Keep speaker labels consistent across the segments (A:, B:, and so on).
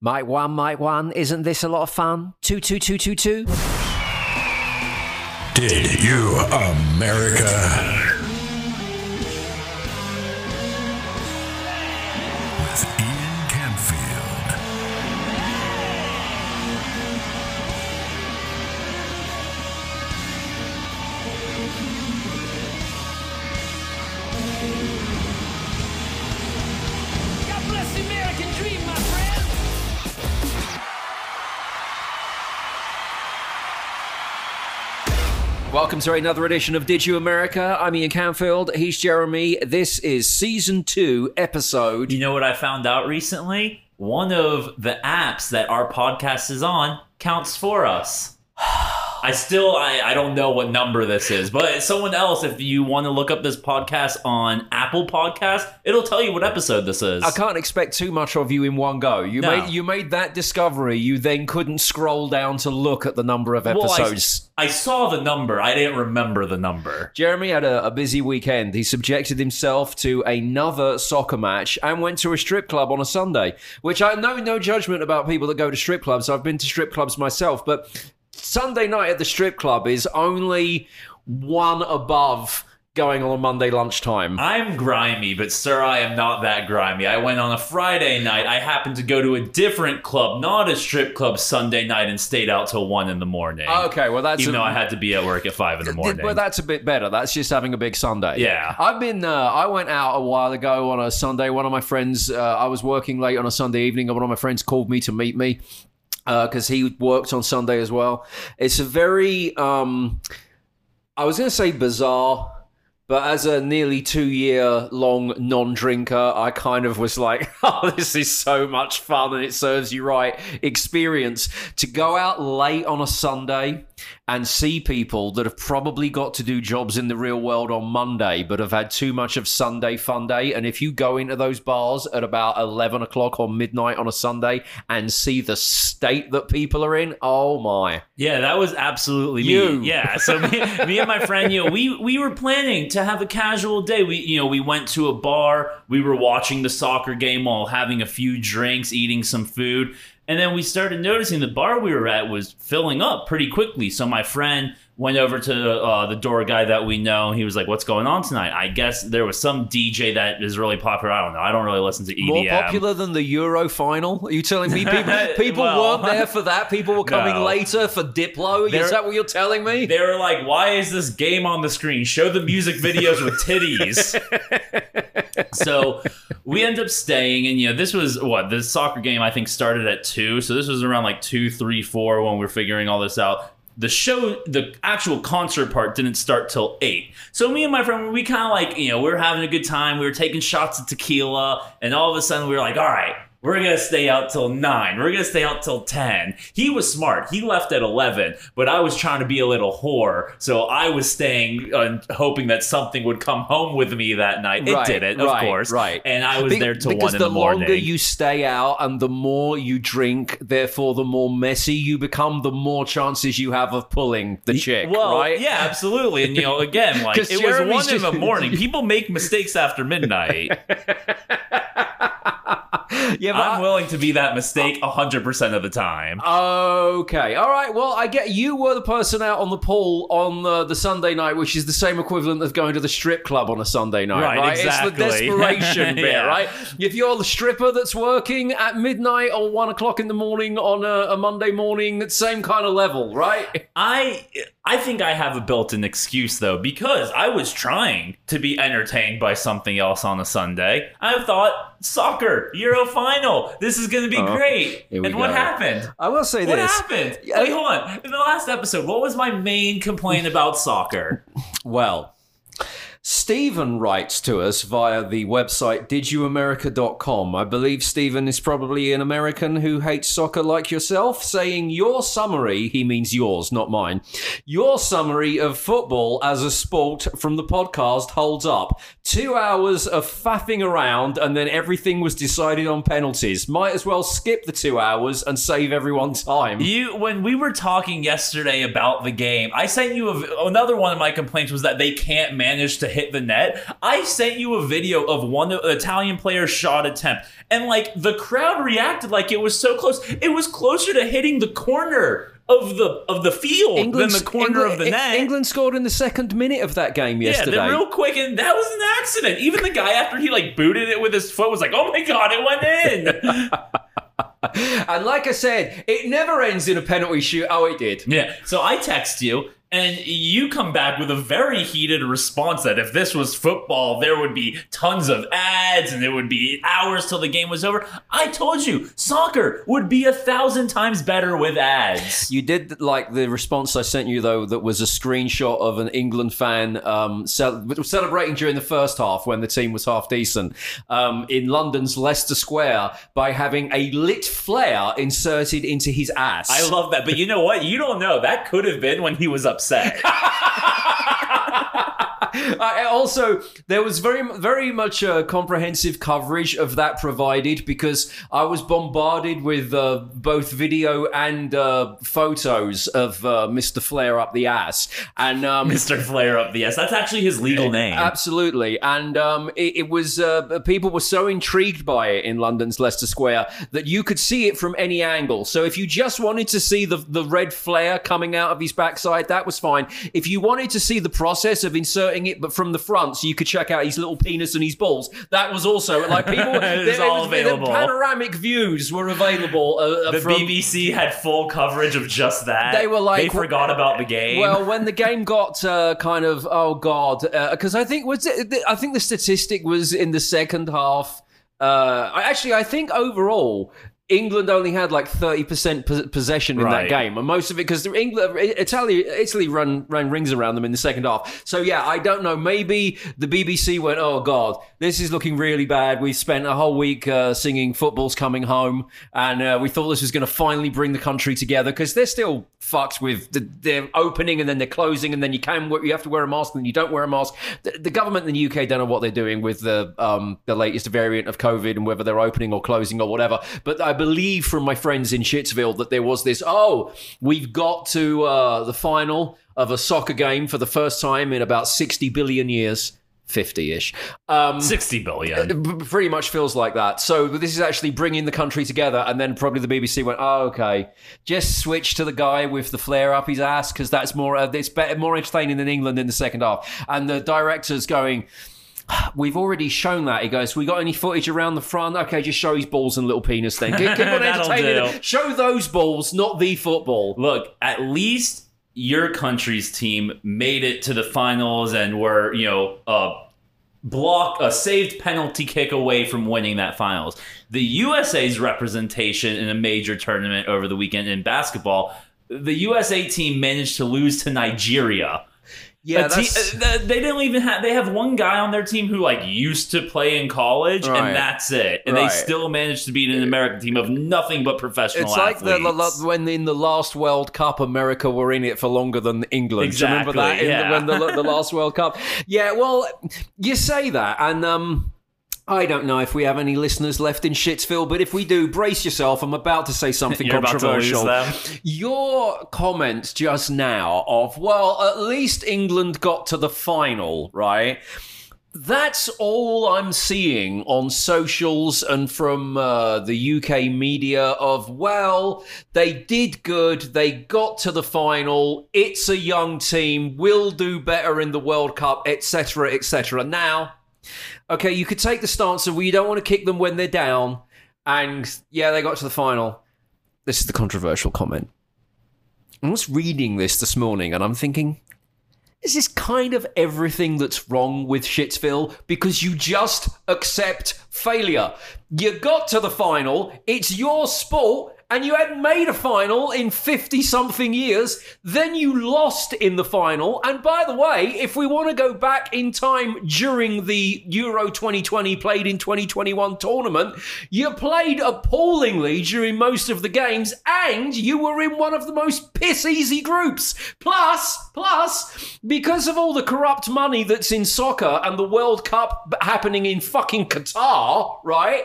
A: Mike one, Mike one. Isn't this a lot of fun? Two, two, two, two, two.
B: Did you, America?
A: Welcome to another edition of Did You America? I'm Ian Camfield. He's Jeremy. This is season two, episode.
C: You know what I found out recently? One of the apps that our podcast is on counts for us. I still I, I don't know what number this is, but someone else, if you want to look up this podcast on Apple Podcast, it'll tell you what episode this is.
A: I can't expect too much of you in one go. You
C: No.
A: made you made that discovery. You then couldn't scroll down to look at the number of
C: Well, I-
A: episodes.
C: I saw the number. I didn't remember the number.
A: Jeremy had a, a busy weekend. He subjected himself to another soccer match and went to a strip club on a Sunday. Which I know no judgment about people that go to strip clubs. I've been to strip clubs myself, but Sunday night at the strip club is only one above going on a Monday lunchtime.
C: I'm grimy, but sir, I am not that grimy. I went on a Friday night. I happened to go to a different club, not a strip club, Sunday night, and stayed out till one in the morning.
A: Okay, well that's
C: even
A: a-
C: though I had to be at work at five in the morning.
A: Well, that's a bit better. That's just having a big Sunday.
C: Yeah.
A: I've been. Uh, I went out a while ago on a Sunday. One of my friends. Uh, I was working late on a Sunday evening, and one of my friends called me to meet me because he worked on Sunday as well. It's a very. Um, I was going to say bizarre. But as a nearly two year long non drinker, I kind of was like, oh, this is so much fun and it serves you right. Experience to go out late on a Sunday and see people that have probably got to do jobs in the real world on Monday, but have had too much of Sunday fun day. And if you go into those bars at about 11 o'clock or midnight on a Sunday and see the state that people are in, oh my.
C: Yeah, that was absolutely me.
A: You.
C: Yeah, so me, me and my friend, you know, we we were planning to have a casual day. We you know we went to a bar. We were watching the soccer game while having a few drinks, eating some food, and then we started noticing the bar we were at was filling up pretty quickly. So my friend went over to uh, the door guy that we know. He was like, "What's going on tonight?" I guess there was some DJ that is really popular. I don't know. I don't really listen to EDM.
A: More popular than the Euro final? Are you telling me people, people
C: Well-
A: weren't there for that? People were coming
C: No.
A: later for Diplo? Is that what you're telling me?
C: They were like, "Why is this game on the screen? Show the music videos with titties." so we end up staying, and you know, this was what the soccer game I think started at two, so this was around like two, three, four when we are figuring all this out. The show, the actual concert part didn't start till eight. So me and my friend, we kind of like, you know, we were having a good time. We were taking shots of tequila, and all of a sudden we were like, all right, we're gonna stay out till nine. We're gonna stay out till ten. He was smart. He left at eleven, but I was trying to be a little whore, so I was staying and hoping that something would come home with me that night. It
A: Right,
C: didn't, of
A: right,
C: course.
A: right.
C: And I was
A: Be-
C: there till
A: because
C: one in
A: the
C: the morning.
A: longer you stay out and the more you drink, therefore the more messy you become, the more chances you have of pulling the chick,
C: well,
A: right?
C: yeah, absolutely. And you know, again, like it was
A: Jeremy's
C: one in the morning. People make mistakes after midnight.
A: yeah. But
C: I'm
A: I-
C: willing to be that mistake hundred percent of the time.
A: Okay. All right. Well, I get you were the person out on the pool on the, the Sunday night, which is the same equivalent of going to the strip club on a Sunday night, right?
C: Right,
A: It's the desperation bit,
C: Yeah.
A: right? If you're the stripper that's working at midnight or one o'clock in the morning on a, a Monday morning, it's same kind of level, right?
C: I I think I have a built-in excuse though because I was trying to be entertained by something else on a Sunday. I thought soccer Euro final. This is going to be
A: oh, great.
C: And what
A: go.
C: happened?
A: I will say
C: What
A: this.
C: What happened?
A: Yeah.
C: Wait, hold on. In the last episode, what was my main complaint about soccer?
A: Well, Stephen writes to us via the website didyouamerica.com. I believe Stephen is probably an American who hates soccer like yourself, saying your summary, he means yours, not mine, your summary of football as a sport from the podcast holds up. Two hours of faffing around and then everything was decided on penalties. Might as well skip the two hours and save everyone time.
C: You when we were talking yesterday about the game, I sent you a, another one of my complaints was that they can't manage to to hit the net. I sent you a video of one Italian player's shot attempt, and like the crowd reacted like it was so close. It was closer to hitting the corner of the of the field than the corner
A: England,
C: of the net.
A: England scored in the second minute of that game yesterday.
C: then real quick, and that was an accident. Even the guy after he like booted it with his foot was like, "Oh my god, it went in."
A: and like I said, it never ends in a penalty shoot. Oh, it did.
C: Yeah. So I text you, and you come back with a very heated response that if this was football, there would be tons of ads and it would be hours till the game was over. I told you, soccer would be a thousand times better with ads.
A: You did like the response I sent you though, that was a screenshot of an England fan um, cel- celebrating during the first half when the team was half decent um, in London's Leicester Square by having a lit flare inserted into his ass.
C: I love that. But you know what? You don't know. That could have been when he was upset.
A: I, also, there was very, very much a comprehensive coverage of that provided because I was bombarded with uh, both video and uh, photos of uh, Mr. Flare up the ass, and um,
C: Mr. Flare up the ass. That's actually his legal name.
A: Absolutely, and um, it, it was uh, people were so intrigued by it in London's Leicester Square that you could see it from any angle. So if you just wanted to see the the red flare coming out of his backside, that was fine. If you wanted to see the process of inserting it, but from the front, so you could check out his little penis and his balls, that was also like people.
C: It is all
A: was- the
C: available.
A: panoramic views were available. Uh,
C: the
A: from,
C: BBC had full coverage of just that.
A: They were like-
C: they forgot about the game.
A: Well, when the game got uh, kind of oh god, because I think was it, I think the statistic was in the second half. Uh, actually, I think overall. England only had like thirty percent possession in
C: Right.
A: that game, and most of it because England, Italy, Italy ran ran rings around them in the second half. So yeah, I don't know. Maybe the BBC went, "Oh God, this is looking really bad." We spent a whole week uh, singing "Football's Coming Home," and uh, we thought this was going to finally bring the country together because they're still fucked with the, they're opening and then they're closing, and then you can you have to wear a mask and then you don't wear a mask. The, the government in the UK don't know what they're doing with the um, the latest variant of COVID and whether they're opening or closing or whatever. But I believe from my friends in Shitsville that there was this. Oh, we've got to uh, the final of a soccer game for the first time in about sixty billion years. 50 ish. Um,
C: 60 billion.
A: b- pretty much feels like that. So this is actually bringing the country together, and then probably the BBC went, "Oh, okay, just switch to the guy with the flare up his ass because that's more uh, it's better, more entertaining than England in the second half." And the director's going. We've already shown that. He goes, We got any footage around the front? Okay, just show his balls and little penis then. On
C: That'll
A: entertaining. Show those balls, not the football.
C: Look, at least your country's team made it to the finals and were, you know, a block, a saved penalty kick away from winning that finals. The USA's representation in a major tournament over the weekend in basketball, the USA team managed to lose to Nigeria.
A: Yeah,
C: te- uh, they don't even have. They have one guy on their team who like used to play in college,
A: Right.
C: and that's it. And
A: Right.
C: they still managed to beat an American team of nothing but professional athletes.
A: It's like the, the, when in the last World Cup, America were in it for longer than England. You Remember that in
C: yeah.
A: the, when the, the last World Cup? Yeah, well, you say that, and um, I don't know if we have any listeners left in Shitsville, but if we do, brace yourself. I'm about to say something
C: You're about to lose
A: controversial. Your comments just now of well, at least England got to the final, right? That's all I'm seeing on socials and from uh, the UK media of, well, they did good, they got to the final, it's a young team, will do better in the World Cup, etc., etc. Now, okay, you could take the stance of, well, you don't want to kick them when they're down, and yeah, they got to the final. This is the controversial comment. I was reading this this morning and I'm thinking, this is kind of everything that's wrong with Shitsville? Because you just accept failure. You got to the final, it's your sport, and you hadn't made a final in 50 something years. Then you lost in the final. And by the way, if we want to go back in time during the Euro 2020 played in 2021 tournament, you played appallingly during most of the games, and you were in one of the most piss easy groups. Plus, plus, because of all the corrupt money that's in soccer and the World Cup happening in fucking Qatar, right?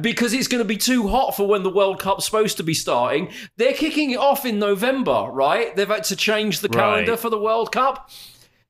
A: Because it's going to be too hot for when the World Cup's supposed to be starting. They're kicking it off in November, right? They've had to change the calendar
C: Right.
A: for the World Cup.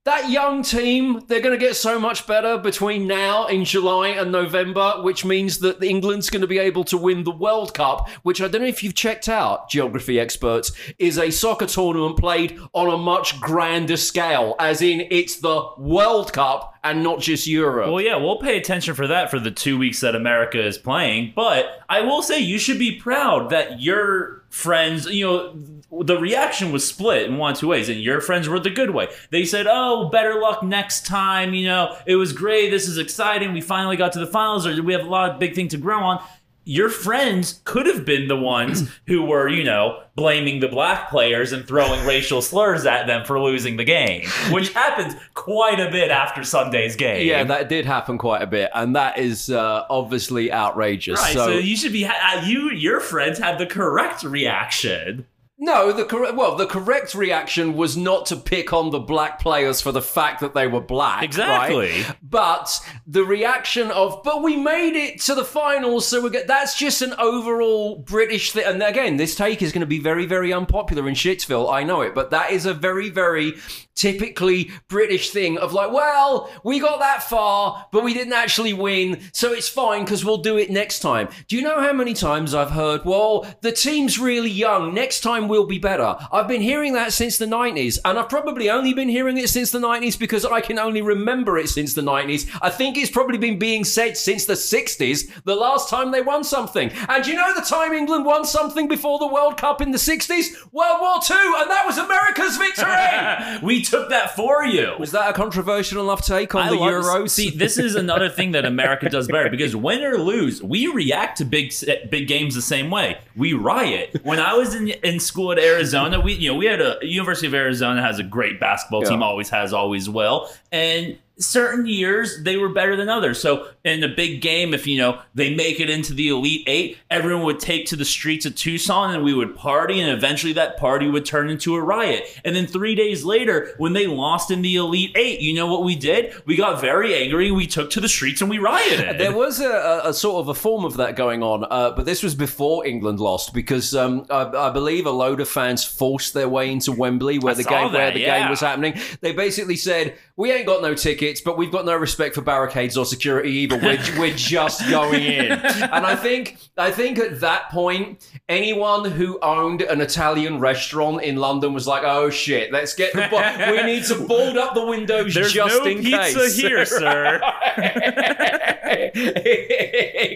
A: That young team, they're going to get so much better between now in July and November, which means that England's going to be able to win the World Cup, which I don't know if you've checked out, geography experts, is a soccer tournament played on a much grander scale, as in it's the World Cup and not just Europe.
C: Well, yeah, we'll pay attention for that for the two weeks that America is playing. But I will say you should be proud that your friends, you know, the reaction was split in one two ways, and your friends were the good way. They said, "Oh, better luck next time." You know, it was great. This is exciting. We finally got to the finals, or we have a lot of big thing to grow on. Your friends could have been the ones who were, you know, blaming the black players and throwing racial slurs at them for losing the game, which happens quite a bit after Sunday's game.
A: yeah, that did happen quite a bit, and that is uh, obviously outrageous.
C: Right, so, you should be ha- uh, you. Your friends had the correct reaction.
A: No, the correct well, the correct reaction was not to pick on the black players for the fact that they were black.
C: Exactly.
A: right? But the reaction of, but we made it to the finals, so we get that's just an overall British thing. And again, this take is going to be very, very unpopular in Shitsville. I know it, but that is a very, very typically British thing of like, well, we got that far, but we didn't actually win, so it's fine because we'll do it next time. Do you know how many times I've heard, well, the team's really young, next time we'll be better? I've been hearing that since the 90s, and I've probably only been hearing it since the 90s because I can only remember it since the 90s. I think it's probably been being said since the 60s, the last time they won something. And you know the time England won something before the World Cup in the 60s? World War II, and that was America's victory!
C: we took that for you.
A: Was that a controversial enough take on
C: I
A: the Euros?
C: See, this is another thing that America does better because win or lose, we react to big big games the same way. We riot. When I was in in school at Arizona, we you know we had a University of Arizona has a great basketball team, always has, always will, and certain years they were better than others. So in a big game, if you know they make it into the Elite Eight, everyone would take to the streets of Tucson and we would party, and eventually that party would turn into a riot. And then three days later, when they lost in the Elite Eight, you know what we did? We got very angry. We took to the streets and we rioted.
A: There was a, a, sort of a form of that going on, uh, but this was before England lost because um, I, I believe a load of fans forced their way into Wembley where
C: I
A: the game where the
C: yeah.
A: game was happening. They basically said, "We ain't got no tickets, but we've got no respect for barricades or security either. We're, we're just going in." And I think I think at that point, anyone who owned an Italian restaurant in London was like, "Oh shit, let's get the bo- we need to board up the windows
C: There's
A: just
C: no
A: in
C: pizza
A: case."
C: here, sir.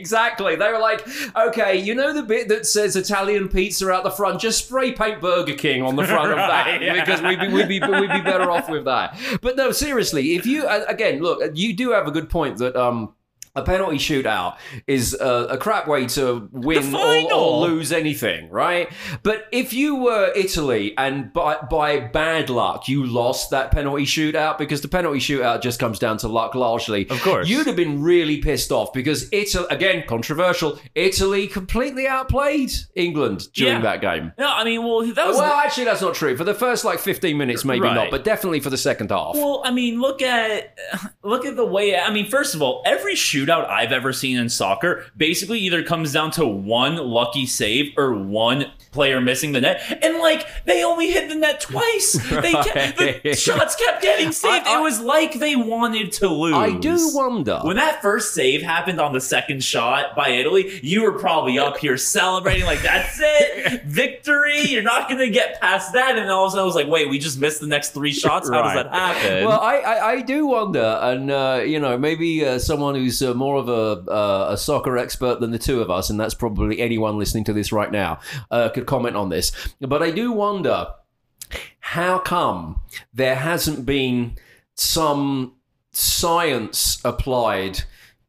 A: exactly. They were like, okay, you know the bit that says Italian pizza out the front? Just spray paint Burger King on the front of that
C: yeah.
A: because we'd be, we'd, be, we'd be better off with that. But no, seriously, if you, uh, again, look, you do have a good point that, um, a penalty shootout is uh, a crap way to win or, or lose anything, right? But if you were Italy and by, by bad luck you lost that penalty shootout because the penalty shootout just comes down to luck largely,
C: Of course.
A: you'd have been really pissed off because Italy, again, controversial, Italy completely outplayed England during
C: Yeah.
A: that game.
C: no, I mean, well, that was.
A: Well, actually, that's not true. For the first like 15 minutes, maybe
C: Right.
A: not, but definitely for the second half.
C: Well, I mean, look at look at the way. I mean, first of all, every shootout I've ever seen in soccer basically either comes down to one lucky save or one player missing the net, and like they only hit the net twice. They kept, the shots kept getting saved.
A: I- I-
C: it was like they wanted to lose.
A: I do wonder.
C: When that first save happened on the second shot by Italy, you were probably up here celebrating like that's it, victory. You're not gonna get past that, and all of a sudden I was like, wait, we just missed the next three shots. How
A: Right.
C: does that happen?
A: Well, I, I, I do wonder, and uh, you know, maybe uh, someone who's uh, more of a uh, a soccer expert than the two of us, and that's probably anyone listening to this right now, uh, could comment on this. But I do wonder how come there hasn't been some science applied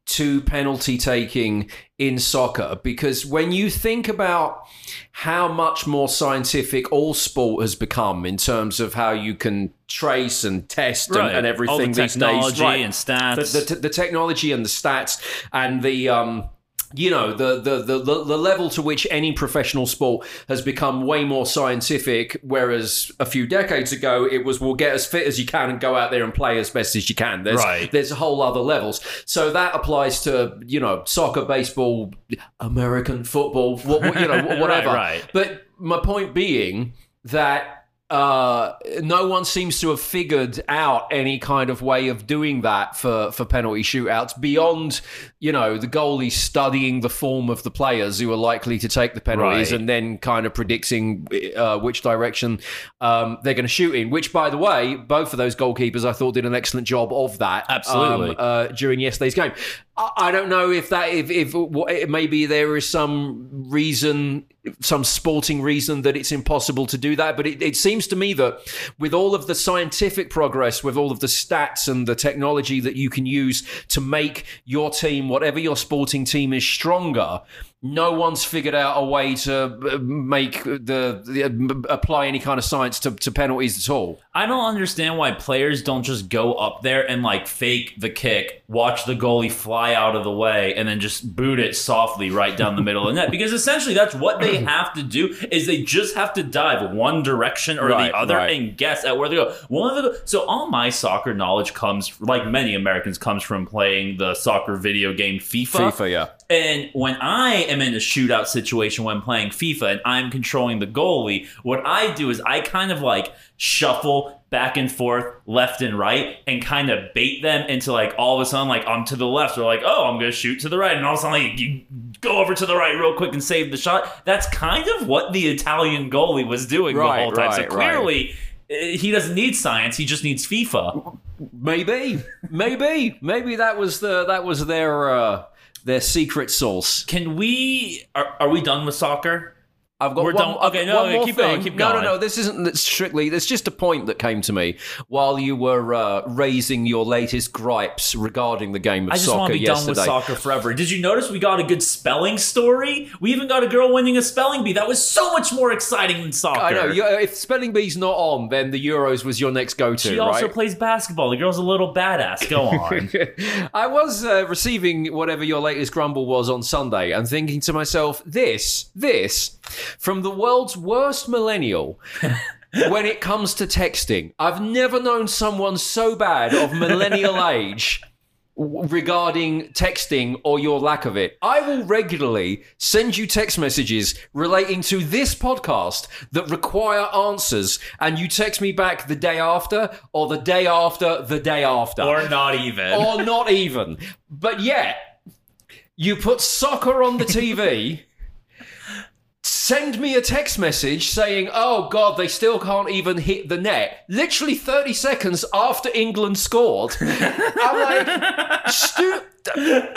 A: to penalty taking in soccer because when you think about how much more scientific all sport has become in terms of how you can trace and test and,
C: Right.
A: and everything
C: All the
A: these days,
C: technology
A: right.
C: and stats.
A: the, the, the technology and the stats and the um you know the, the the the level to which any professional sport has become way more scientific whereas a few decades ago it was we'll get as fit as you can and go out there and play as best as you can there's
C: Right.
A: there's a whole other levels so that applies to you know soccer baseball american football you know whatever
C: right.
A: but my point being that uh, no one seems to have figured out any kind of way of doing that for, for penalty shootouts beyond, you know, the goalie studying the form of the players who are likely to take the penalties
C: Right.
A: and then kind of predicting uh, which direction um, they're going to shoot in. Which, by the way, both of those goalkeepers I thought did an excellent job of that.
C: Absolutely.
A: um, uh, during yesterday's game. I, don't know if that if if maybe there is some reason, some sporting reason that it's impossible to do that. But it, it seems to me that with all of the scientific progress, with all of the stats and the technology that you can use to make your team, whatever your sporting team is, stronger. No one's figured out a way to uh, make the, the apply any kind of science to, to penalties at all.
C: I don't understand why players don't just go up there and like fake the kick, watch the goalie fly out of the way, and then just boot it softly right down the middle of the net. Because essentially, that's what they have to do is they just have to dive one direction or
A: Right,
C: the other
A: right.
C: and guess at where they go. One of the so all my soccer knowledge comes, like many Americans, comes from playing the soccer video game FIFA.
A: FIFA, yeah.
C: And when I am in a shootout situation when playing FIFA and I'm controlling the goalie, what I do is I kind of like shuffle back and forth, left and right, and kind of bait them into like all of a sudden, like I'm to the left, or like, oh, I'm gonna shoot to the right, and all of a sudden, like you go over to the right real quick and save the shot. That's kind of what the Italian goalie was doing
A: Right,
C: the whole time.
A: right,
C: so clearly. eh, He doesn't need science. He just needs FIFA.
A: Maybe, maybe, maybe that was the that was their uh, their secret sauce.
C: Can we? Are, are we done with soccer?
A: I've got
C: We're
A: one,
C: done-
A: I've
C: okay, no,
A: one
C: okay,
A: more
C: keep
A: thing.
C: going, keep
A: no,
C: going.
A: no, no. This isn't strictly. There's just a point that came to me while you were uh, raising your latest gripes regarding the game of soccer.
C: I just
A: soccer
C: want to be
A: yesterday.
C: done with soccer forever. Did you notice we got a good spelling story? We even got a girl winning a spelling bee. That was so much more exciting than soccer.
A: I know. you- If spelling bee's not on, then the Euros was your next go-to,
C: she also
A: right?
C: plays basketball. The girl's a little badass. Go on.
A: I was uh, receiving whatever your latest grumble was on Sunday and thinking to myself, this, this, from the world's worst millennial. when it comes to texting, I've never known someone so bad of millennial age regarding texting or your lack of it. I will regularly send you text messages relating to this podcast that require answers, and you text me back the day after, or the day after, the day after
C: or not even.
A: or not even. But yet, you put soccer on the TV. Send me a text message saying, "Oh God, they still can't even hit the net." Literally thirty seconds after England scored, I'm like, stupid.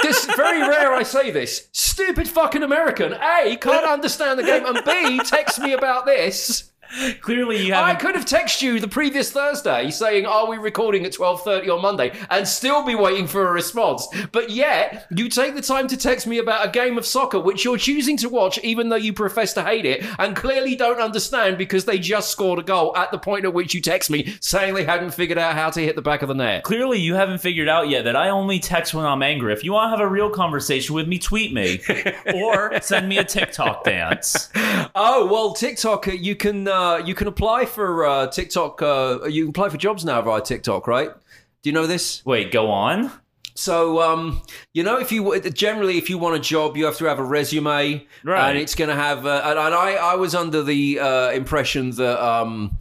A: This is very rare. I say this. Stupid fucking American. A can't understand the game, and B text me about this.
C: Clearly, you
A: I
C: haven't.
A: could have texted you the previous Thursday saying, "Are we recording at 12:30 on Monday?" and still be waiting for a response. But yet, you take the time to text me about a game of soccer which you're choosing to watch even though you profess to hate it and clearly don't understand because they just scored a goal at the point at which you text me saying they hadn't figured out how to hit the back of the net.
C: Clearly, you haven't figured out yet that I only text when I'm angry. If you want to have a real conversation with me, tweet me or send me a TikTok dance.
A: Oh, well, TikTok uh, you can uh, you can apply for uh, TikTok uh, you can apply for jobs now via TikTok, right? Do you know this?
C: Wait, go on.
A: So, um, you know, if you generally if you want a job, you have to have a resume,
C: Right.
A: and it's going to have. Uh, and and I, I was under the uh, impression that, um,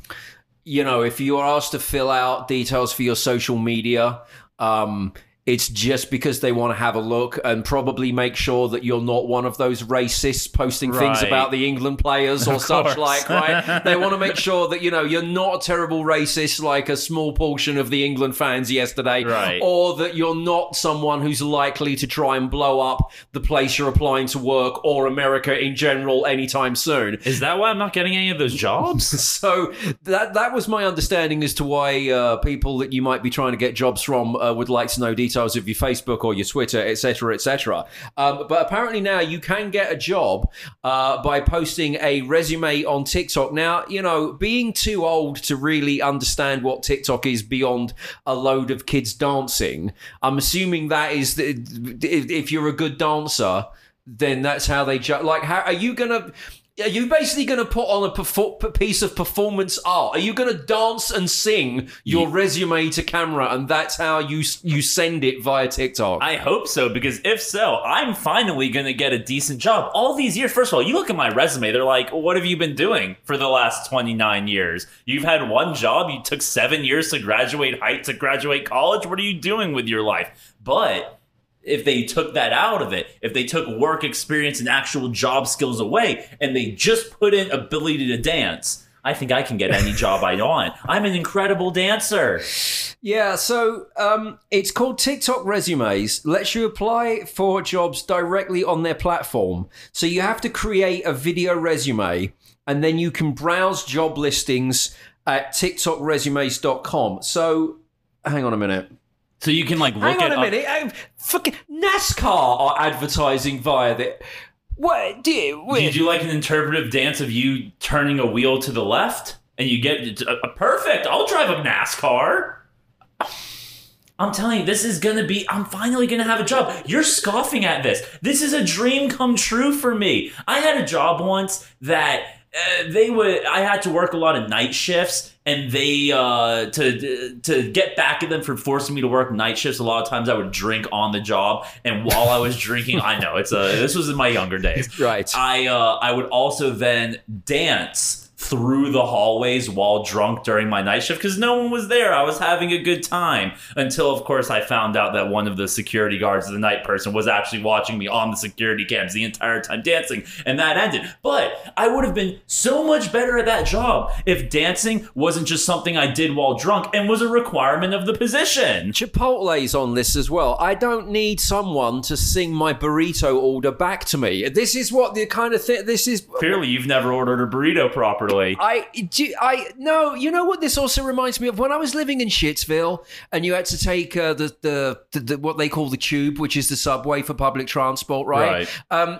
A: you know, if you are asked to fill out details for your social media, um, it's just because they want to have a look and probably make sure that you're not one of those racists posting things about the England players or such like, right? they want to make sure that you know you're not a terrible racist like a small portion of the England fans yesterday,
C: Right.
A: or that you're not someone who's likely to try and blow up the place you're applying to work or America in general anytime soon.
C: Is that why I'm not getting any of those jobs?
A: So that that was my understanding as to why uh, people that you might be trying to get jobs from uh, would like to know details of your Facebook or your Twitter, etc., etc. Um, but apparently now you can get a job uh, by posting a resume on TikTok. Now you know being too old to really understand what TikTok is beyond a load of kids dancing. I'm assuming that is if, you're a good dancer, then that's how they like. How are you gonna? Are you basically going to put on a perfor- piece of performance art? Are you going to dance and sing your resume to camera, and that's how you you send it via TikTok?
C: I hope so because if so, I'm finally going to get a decent job. All these years, first of all, you look at my resume, they're like, what have you been doing for the last 29 years? You've had one job, you took seven years to graduate high to graduate college. What are you doing with your life? But if they took that out of it, if they took work experience and actual job skills away, and they just put in ability to dance, I think I can get any job I want. I'm an incredible dancer.
A: Yeah, so um, it's called TikTok Resumes. Lets you apply for jobs directly on their platform. So you have to create a video resume, and then you can browse job listings at tiktokresumes.com. So hang on a minute.
C: So you can like look
A: Hang on
C: at
A: a minute. Fucking NASCAR are advertising via the. What? Do you,
C: Do you like an interpretive dance of you turning a wheel to the left and you get uh, uh, perfect? I'll drive a NASCAR. I'm telling you, this is gonna be. I'm finally gonna have a job. You're scoffing at this. This is a dream come true for me. I had a job once that uh, they would. I had to work a lot of night shifts, and they uh, to to get back at them for forcing me to work night shifts. A lot of times, I would drink on the job, and while I was drinking, I know it's a. This was in my younger days.
A: Right.
C: I uh, I would also then dance through the hallways while drunk during my night shift because no one was there. I was having a good time until, of course, I found out that one of the security guards, the night person, was actually watching me on the security cams the entire time dancing, and that ended. But I would have been so much better at that job if dancing wasn't just something I did while drunk and was a requirement of the position.
A: Chipotle's on this as well. I don't need someone to sing my burrito order back to me. This is what the kind of thing. This is
C: Clearly, you've never ordered a burrito properly.
A: I, do- I no, you know what this also reminds me of when I was living in Shitsville and you had to take uh, the, the, the the what they call the tube, which is the subway for public transport, right?
C: Right.
A: Um,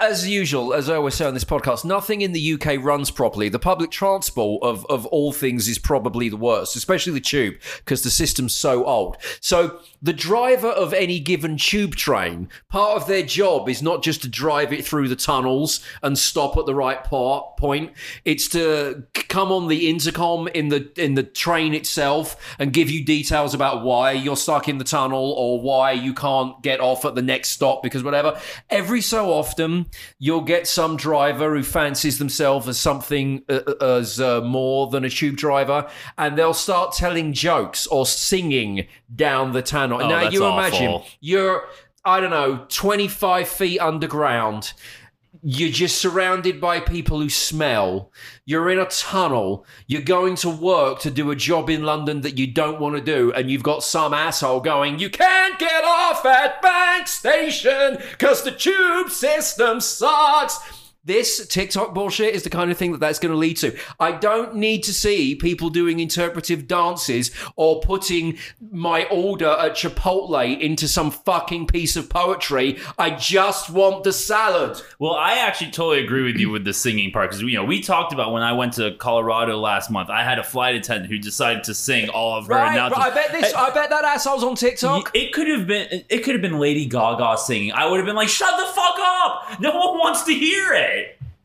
A: as usual, as I always say on this podcast, nothing in the UK runs properly. The public transport of of all things is probably the worst, especially the tube because the system's so old. So the driver of any given tube train, part of their job is not just to drive it through the tunnels and stop at the right part, point. It's to come on the intercom in the in the train itself and give you details about why you're stuck in the tunnel or why you can't get off at the next stop because whatever. Every so often, you'll get some driver who fancies themselves as something uh, uh, as uh, more than a tube driver, and they'll start telling jokes or singing down the tunnel.
C: Oh,
A: now you imagine
C: awful.
A: you're I don't know, 25 feet underground. You're just surrounded by people who smell. You're in a tunnel. You're going to work to do a job in London that you don't want to do. And you've got some asshole going, You can't get off at Bank Station because the tube system sucks. This TikTok bullshit is the kind of thing that that's going to lead to. I don't need to see people doing interpretive dances or putting my order at Chipotle into some fucking piece of poetry. I just want the salad.
C: Well, I actually totally agree with you with the singing part because you know we talked about when I went to Colorado last month. I had a flight attendant who decided to sing all of her
A: Right?
C: announcements.
A: I bet this. I bet that asshole's on TikTok.
C: It could have been it could have been Lady Gaga singing. I would have been like, "Shut the fuck up! No one wants to hear it."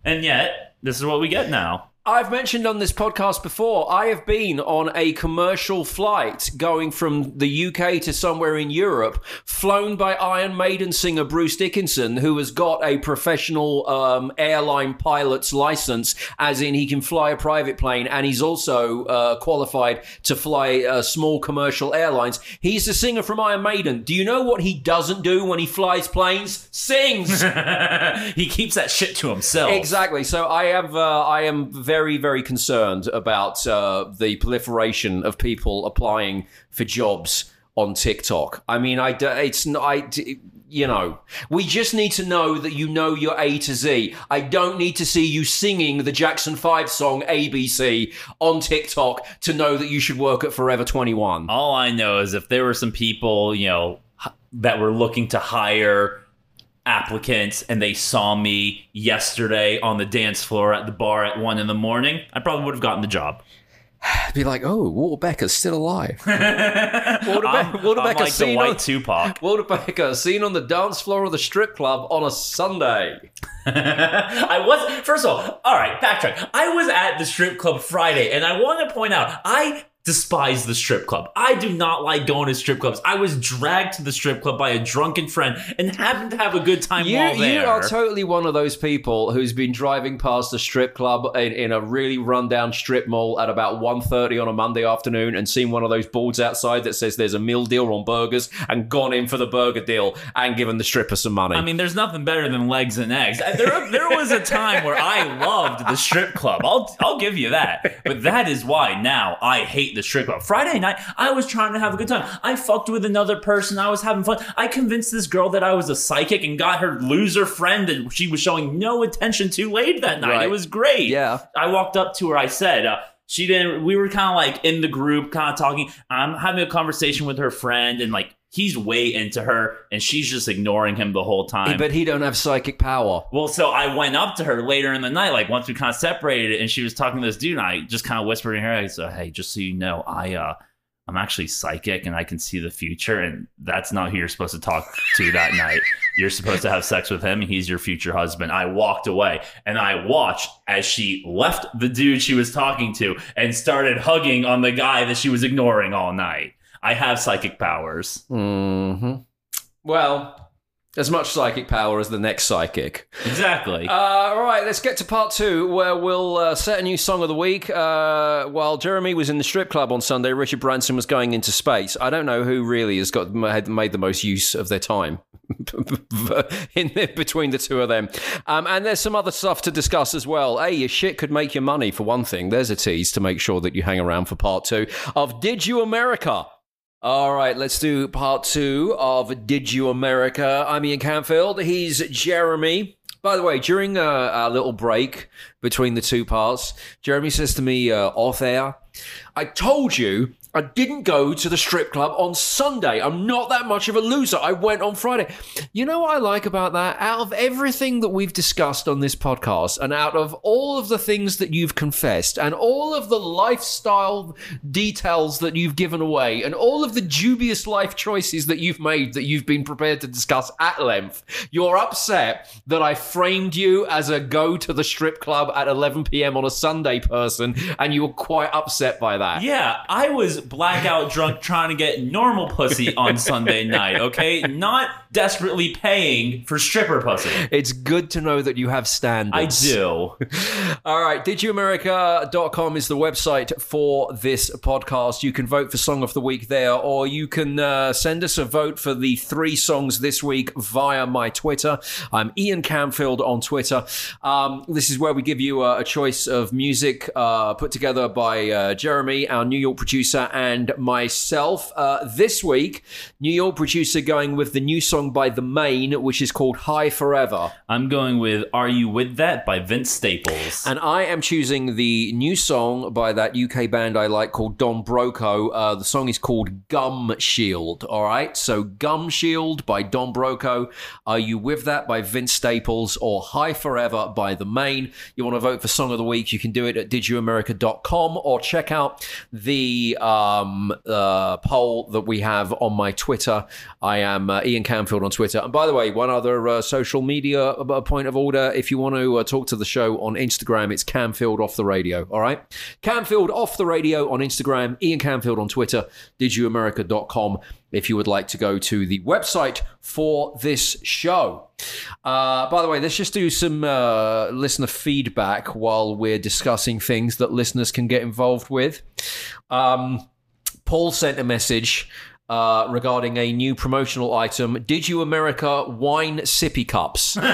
C: And yet, this is what we get now.
A: I've mentioned on this podcast before, I have been on a commercial flight going from the UK to somewhere in Europe, flown by Iron Maiden singer Bruce Dickinson, who has got a professional um, airline pilot's license, as in he can fly a private plane, and he's also uh, qualified to fly uh, small commercial airlines. He's the singer from Iron Maiden. Do you know what he doesn't do when he flies planes? Sings!
C: he keeps that shit to himself.
A: Exactly. So I have, uh, I am very, very concerned about uh, the proliferation of people applying for jobs on TikTok. I mean, I, it's not, I, you know, we just need to know that you know your A to Z. I don't need to see you singing the Jackson Five song ABC on TikTok to know that you should work at Forever Twenty One.
C: All I know is if there were some people, you know, that were looking to hire applicants and they saw me yesterday on the dance floor at the bar at one in the morning, I probably would have gotten the job.
A: be like, oh, Walter Becker's still alive. Walter,
C: I'm,
A: Be- Walter
C: I'm
A: Becker
C: like the
A: seen
C: white
A: on,
C: Tupac.
A: Walter Becker seen on the dance floor of the strip club on a Sunday.
C: I was first of all, all right, backtrack. I was at the strip club Friday, and I want to point out I despise the strip club. I do not like going to strip clubs. I was dragged to the strip club by a drunken friend and happened to have a good time
A: You,
C: while there.
A: you are totally one of those people who's been driving past a strip club in, in a really rundown strip mall at about 1.30 on a Monday afternoon and seen one of those boards outside that says there's a meal deal on burgers and gone in for the burger deal and given the stripper some money.
C: I mean, there's nothing better than legs and eggs. Uh, There, there was a time where I loved the strip club. I'll, I'll give you that. But that is why now I hate the strip club. Friday night, I was trying to have a good time. I fucked with another person. I was having fun. I convinced this girl that I was a psychic and got her loser friend that she was showing no attention to late that night.
A: Right.
C: It was great.
A: Yeah.
C: I walked up to her. I said, uh, she didn't. We were kind of like in the group, kind of talking. I'm having a conversation with her friend, and like he's way into her, and she's just ignoring him the whole time.
A: but he don't have psychic power.
C: Well, so I went up to her later in the night, like once we kind of separated, and she was talking to this dude, and I just kind of whispered in her ear, I said, "Hey, just so you know, I uh, I'm actually psychic, and I can see the future, and that's not who you're supposed to talk to that night. You're supposed to have sex with him, he's your future husband." I walked away, and I watched as she left the dude she was talking to and started hugging on the guy that she was ignoring all night. I have psychic powers.
A: hmm Well, as much psychic power as the next psychic.
C: Exactly.
A: Uh, all right, let's get to part two, where we'll uh, set a new song of the week. Uh, while Jeremy was in the strip club on Sunday, Richard Branson was going into space. I don't know who really has got made the most use of their time in between the two of them. Um, and there's some other stuff to discuss as well. Hey, your shit could make you money for one thing. There's a tease to make sure that you hang around for part two of Did You America? All right, let's do part two of Did You America? I'm Ian Camfield. He's Jeremy. By the way, during uh, our little break between the two parts, Jeremy says to me uh, off air, I told you I didn't go to the strip club on Sunday. I'm not that much of a loser. I went on Friday. You know what I like about that? Out of everything that we've discussed on this podcast, and out of all of the things that you've confessed, and all of the lifestyle details that you've given away, and all of the dubious life choices that you've made that you've been prepared to discuss at length, you're upset that I framed you as a go to the strip club at 11 p.m. on a Sunday person, and you were quite upset by that.
C: Yeah, I was blackout drunk trying to get normal pussy on Sunday night, okay? Not desperately paying for stripper pussy.
A: It's good to know that you have standards.
C: I do.
A: All right, didyouamerica.com is the website for this podcast. You can vote for Song of the Week there, or you can uh, send us a vote for the three songs this week via my Twitter. I'm Ian Camfield on Twitter. Um, this is where we give you a, a choice of music uh, put together by uh, Jeremy, our New York producer, and myself. Uh, this week, New York producer going with the new song by The Maine, which is called High Forever.
C: I'm going with Are You With That by Vince Staples.
A: And I am choosing the new song by that UK band I like called Don Broco. Uh, the song is called Gum Shield. All right. So Gum Shield by Don Broco. Are You With That by Vince Staples or High Forever by The Maine. You want to vote for Song of the Week? You can do it at didyouamerica.com or check out the um, uh, poll that we have on my Twitter. I am uh, Ian Camfield on Twitter. And by the way, one other uh, social media uh, point of order. If you want to uh, talk to the show on Instagram, it's Camfield Off the Radio. All right? Camfield Off the Radio on Instagram, Ian Camfield on Twitter, didyouamerica.com if you would like to go to the website for this show. Uh, by the way, let's just do some uh, listener feedback while we're discussing things that listeners can get involved with. Um, Paul sent a message uh, regarding a new promotional item. Did you America wine sippy cups?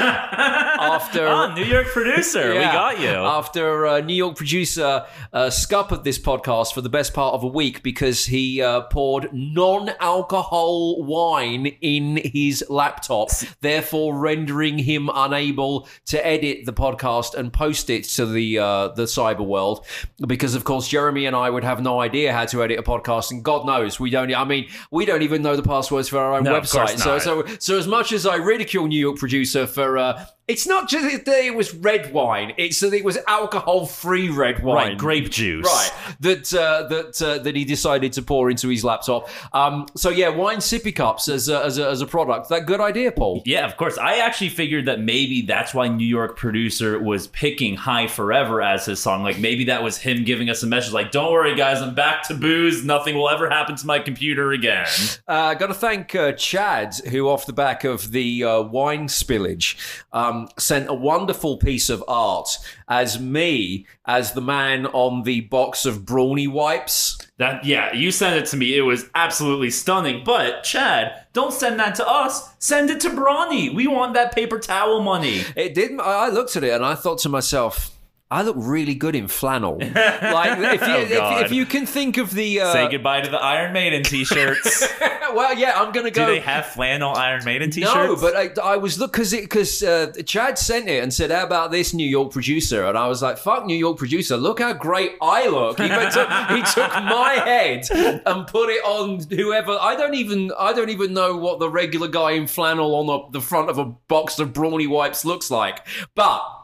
A: After
C: oh, New York producer, we got you.
A: After uh, New York producer uh, scuppered this podcast for the best part of a week because he uh, poured non-alcohol wine in his laptop, therefore rendering him unable to edit the podcast and post it to the uh, the cyber world. Because of course, Jeremy and I would have no idea how to edit a podcast, and God knows we don't. I mean, we don't even know the passwords for our own
C: No,
A: website. So so, so as much as I ridicule New York producer for uh, It's not just that it was red wine; it's that it was alcohol-free red wine.
C: Right, grape juice.
A: Right, that uh, that uh, that he decided to pour into his laptop. Um, so yeah, wine sippy cups as a, as a, as a product. That good idea, Paul.
C: Yeah, of course. I actually figured that maybe that's why New York producer was picking High Forever as his song. Like maybe that was him giving us a message like, don't worry, guys, I'm back to booze. Nothing will ever happen to my computer again.
A: Uh, got to thank uh, Chad, who, off the back of the uh, wine spillage, um, Um, sent a wonderful piece of art as me, as the man on the box of brawny wipes.
C: That yeah, you sent it to me. It was absolutely stunning. But Chad, don't send that to us. Send it to Brawny. We want that paper towel money.
A: It didn't. I looked at it and I thought to myself, I look really good in flannel. like if you,
C: Oh,
A: if, if you can think of the uh,
C: Say goodbye to the Iron Maiden t-shirts.
A: well, yeah, I'm gonna go.
C: Do they have flannel Iron Maiden t-shirts?
A: No, but I, I was look because it because uh, Chad sent it and said, "How about this New York producer?" And I was like, "Fuck New York producer! Look how great I look." He, went to- he took my head and put it on whoever. I don't even I don't even know what the regular guy in flannel on the, the front of a box of brawny wipes looks like, but.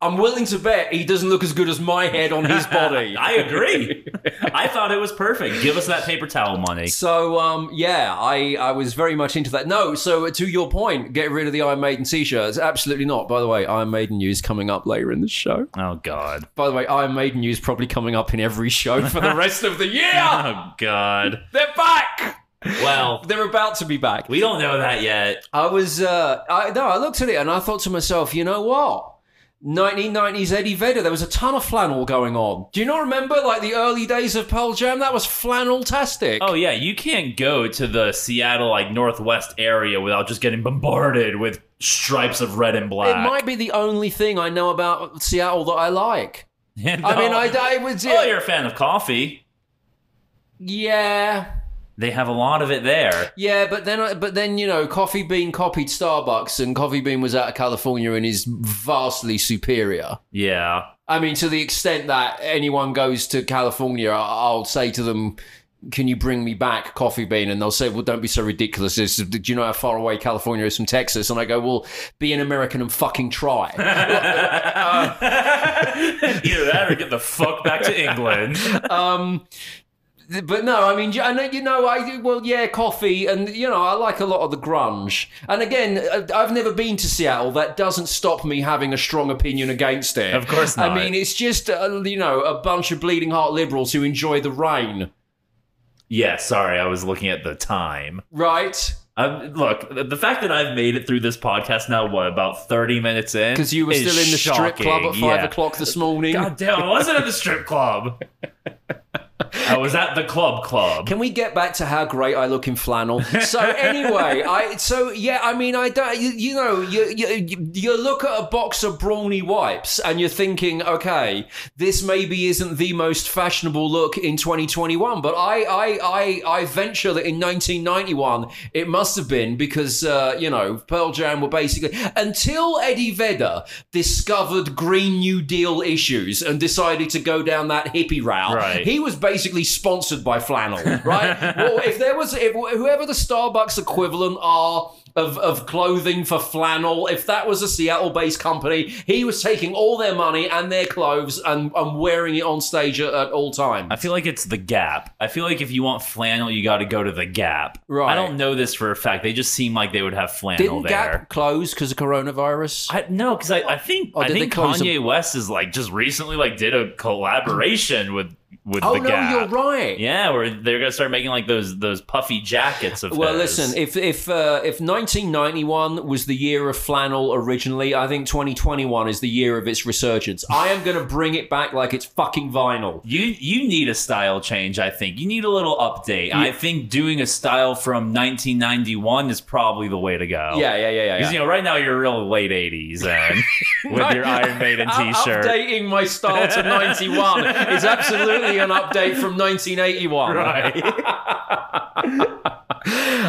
A: I'm willing to bet he doesn't look as good as my head on his body.
C: I agree. I thought it was perfect. Give us that paper towel money.
A: So um, yeah, I, I was very much into that. No, so to your point, get rid of the Iron Maiden t-shirts. Absolutely not. By the way, Iron Maiden news coming up later in the show.
C: Oh God.
A: By the way, Iron Maiden news probably coming up in every show for the rest of the year.
C: Oh God.
A: They're back.
C: Well,
A: They're about to be back.
C: we don't know that yet.
A: I was uh, I no, I looked at it and I thought to myself, you know what? 1990s Eddie Vedder, there was a ton of flannel going on. Do you not remember like the early days of Pearl Jam? That was flannel-tastic.
C: Oh yeah, you can't go to the Seattle like northwest area without just getting bombarded with stripes of red and black.
A: It might be the only thing I know about Seattle that I like.
C: Yeah,
A: I mean,
C: no.
A: I, I was.
C: Oh, you're a fan of coffee.
A: yeah,
C: They have a lot of it there.
A: yeah, but then, but then you know, Coffee Bean copied Starbucks, and Coffee Bean was out of California and is vastly superior.
C: Yeah.
A: I mean, to the extent that anyone goes to California, I'll say to them. Can you bring me back Coffee Bean? And they'll say, "Well, don't be so ridiculous. This, do you know how far away California is from Texas?" And I go, "Well, be an American and fucking try."
C: Either that or get the fuck back to England.
A: Um, but no, I mean, I know you know, I well, yeah, coffee, and you know, I like a lot of the grunge. And again, uh, I've never been to Seattle. That doesn't stop me having a strong opinion against it.
C: Of course not.
A: I mean, it's just uh, you know a bunch of bleeding heart liberals who enjoy the rain,
C: Yeah, sorry, I was looking at the time.
A: right?
C: Um, look, the fact that I've made it through this podcast now, what about thirty minutes in?
A: Because you were still in the strip club at five
C: Yeah.
A: o'clock this morning.
C: God damn, I wasn't at the strip club. I was at the club club.
A: Can we get back to how great I look in flannel? So anyway, I so yeah, I mean, I don't, you, you know, you, you you look at a box of brawny wipes and you're thinking, okay, this maybe isn't the most fashionable look in 2021, but I I I, I venture that in 1991 it must have been because uh, you know Pearl Jam were basically until Eddie Vedder discovered Green New Deal issues and decided to go down that hippie route.
C: Right.
A: He was basically sponsored by flannel, right? well, if there was, if whoever the Starbucks equivalent are of, of clothing for flannel, if that was a Seattle based company, he was taking all their money and their clothes and, and wearing it on stage at, at all times.
C: I feel like it's the Gap. I feel like if you want flannel, you got to go to the Gap.
A: Right.
C: I don't know this for a fact. They just seem like they would have flannel
A: Didn't
C: there.
A: Gap close because of coronavirus?
C: I, no, because I, I think
A: Oh,
C: I think Kanye West is like just recently like did a collaboration with with
A: oh
C: the
A: no,
C: Gap.
A: you're right.
C: Yeah, where they're gonna start making like those those puffy jackets of.
A: Well,
C: his.
A: listen. If if uh, if 1991 was the year of flannel originally, I think 2021 is the year of its resurgence. I am going to bring it back like it's fucking vinyl.
C: You you need a style change. I think you need a little update. I think doing a style from 1991 is probably the way to go.
A: Yeah, yeah, yeah, yeah.
C: Because
A: yeah.
C: you know, right now you're real late 80s and with your Iron Maiden T-shirt.
A: Updating my style to 91 is absolutely an update from 1981.
C: Right.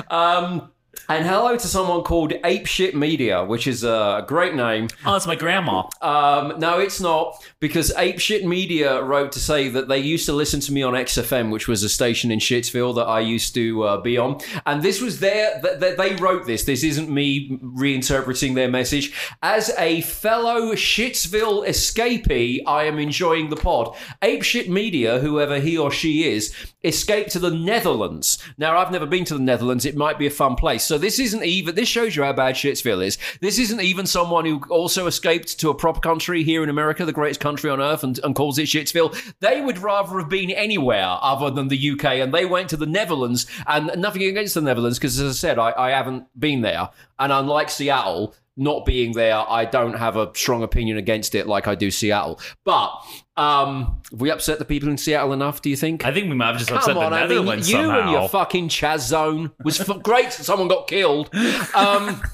A: Um, And hello to someone called Apeshit Media, which is a great name.
C: Oh, it's my grandma.
A: Um, no, it's not, because Apeshit Media wrote to say that they used to listen to me on XFM, which was a station in Shitsville that I used to uh, be on. And this was their, th- th- they wrote this. This isn't me reinterpreting their message. As a fellow Shitsville escapee, I am enjoying the pod. Apeshit Media, whoever he or she is, escaped to the Netherlands. Now, I've never been to the Netherlands. It might be a fun place. So this isn't even, this shows you how bad Shitsville is. This isn't even someone who also escaped to a proper country here in America, the greatest country on earth, and, and calls it Shitsville. They would rather have been anywhere other than the UK, and they went to the Netherlands, and nothing against the Netherlands, because as I said, I, I haven't been there. And unlike Seattle, not being there, I don't have a strong opinion against it like I do Seattle. But um, have we upset the people in Seattle enough, do you think?
C: I think we might have just upset
A: Come on,
C: the
A: I mean,
C: Netherlands
A: you
C: somehow.
A: and your fucking Chaz zone was f- great. Someone got killed. Um,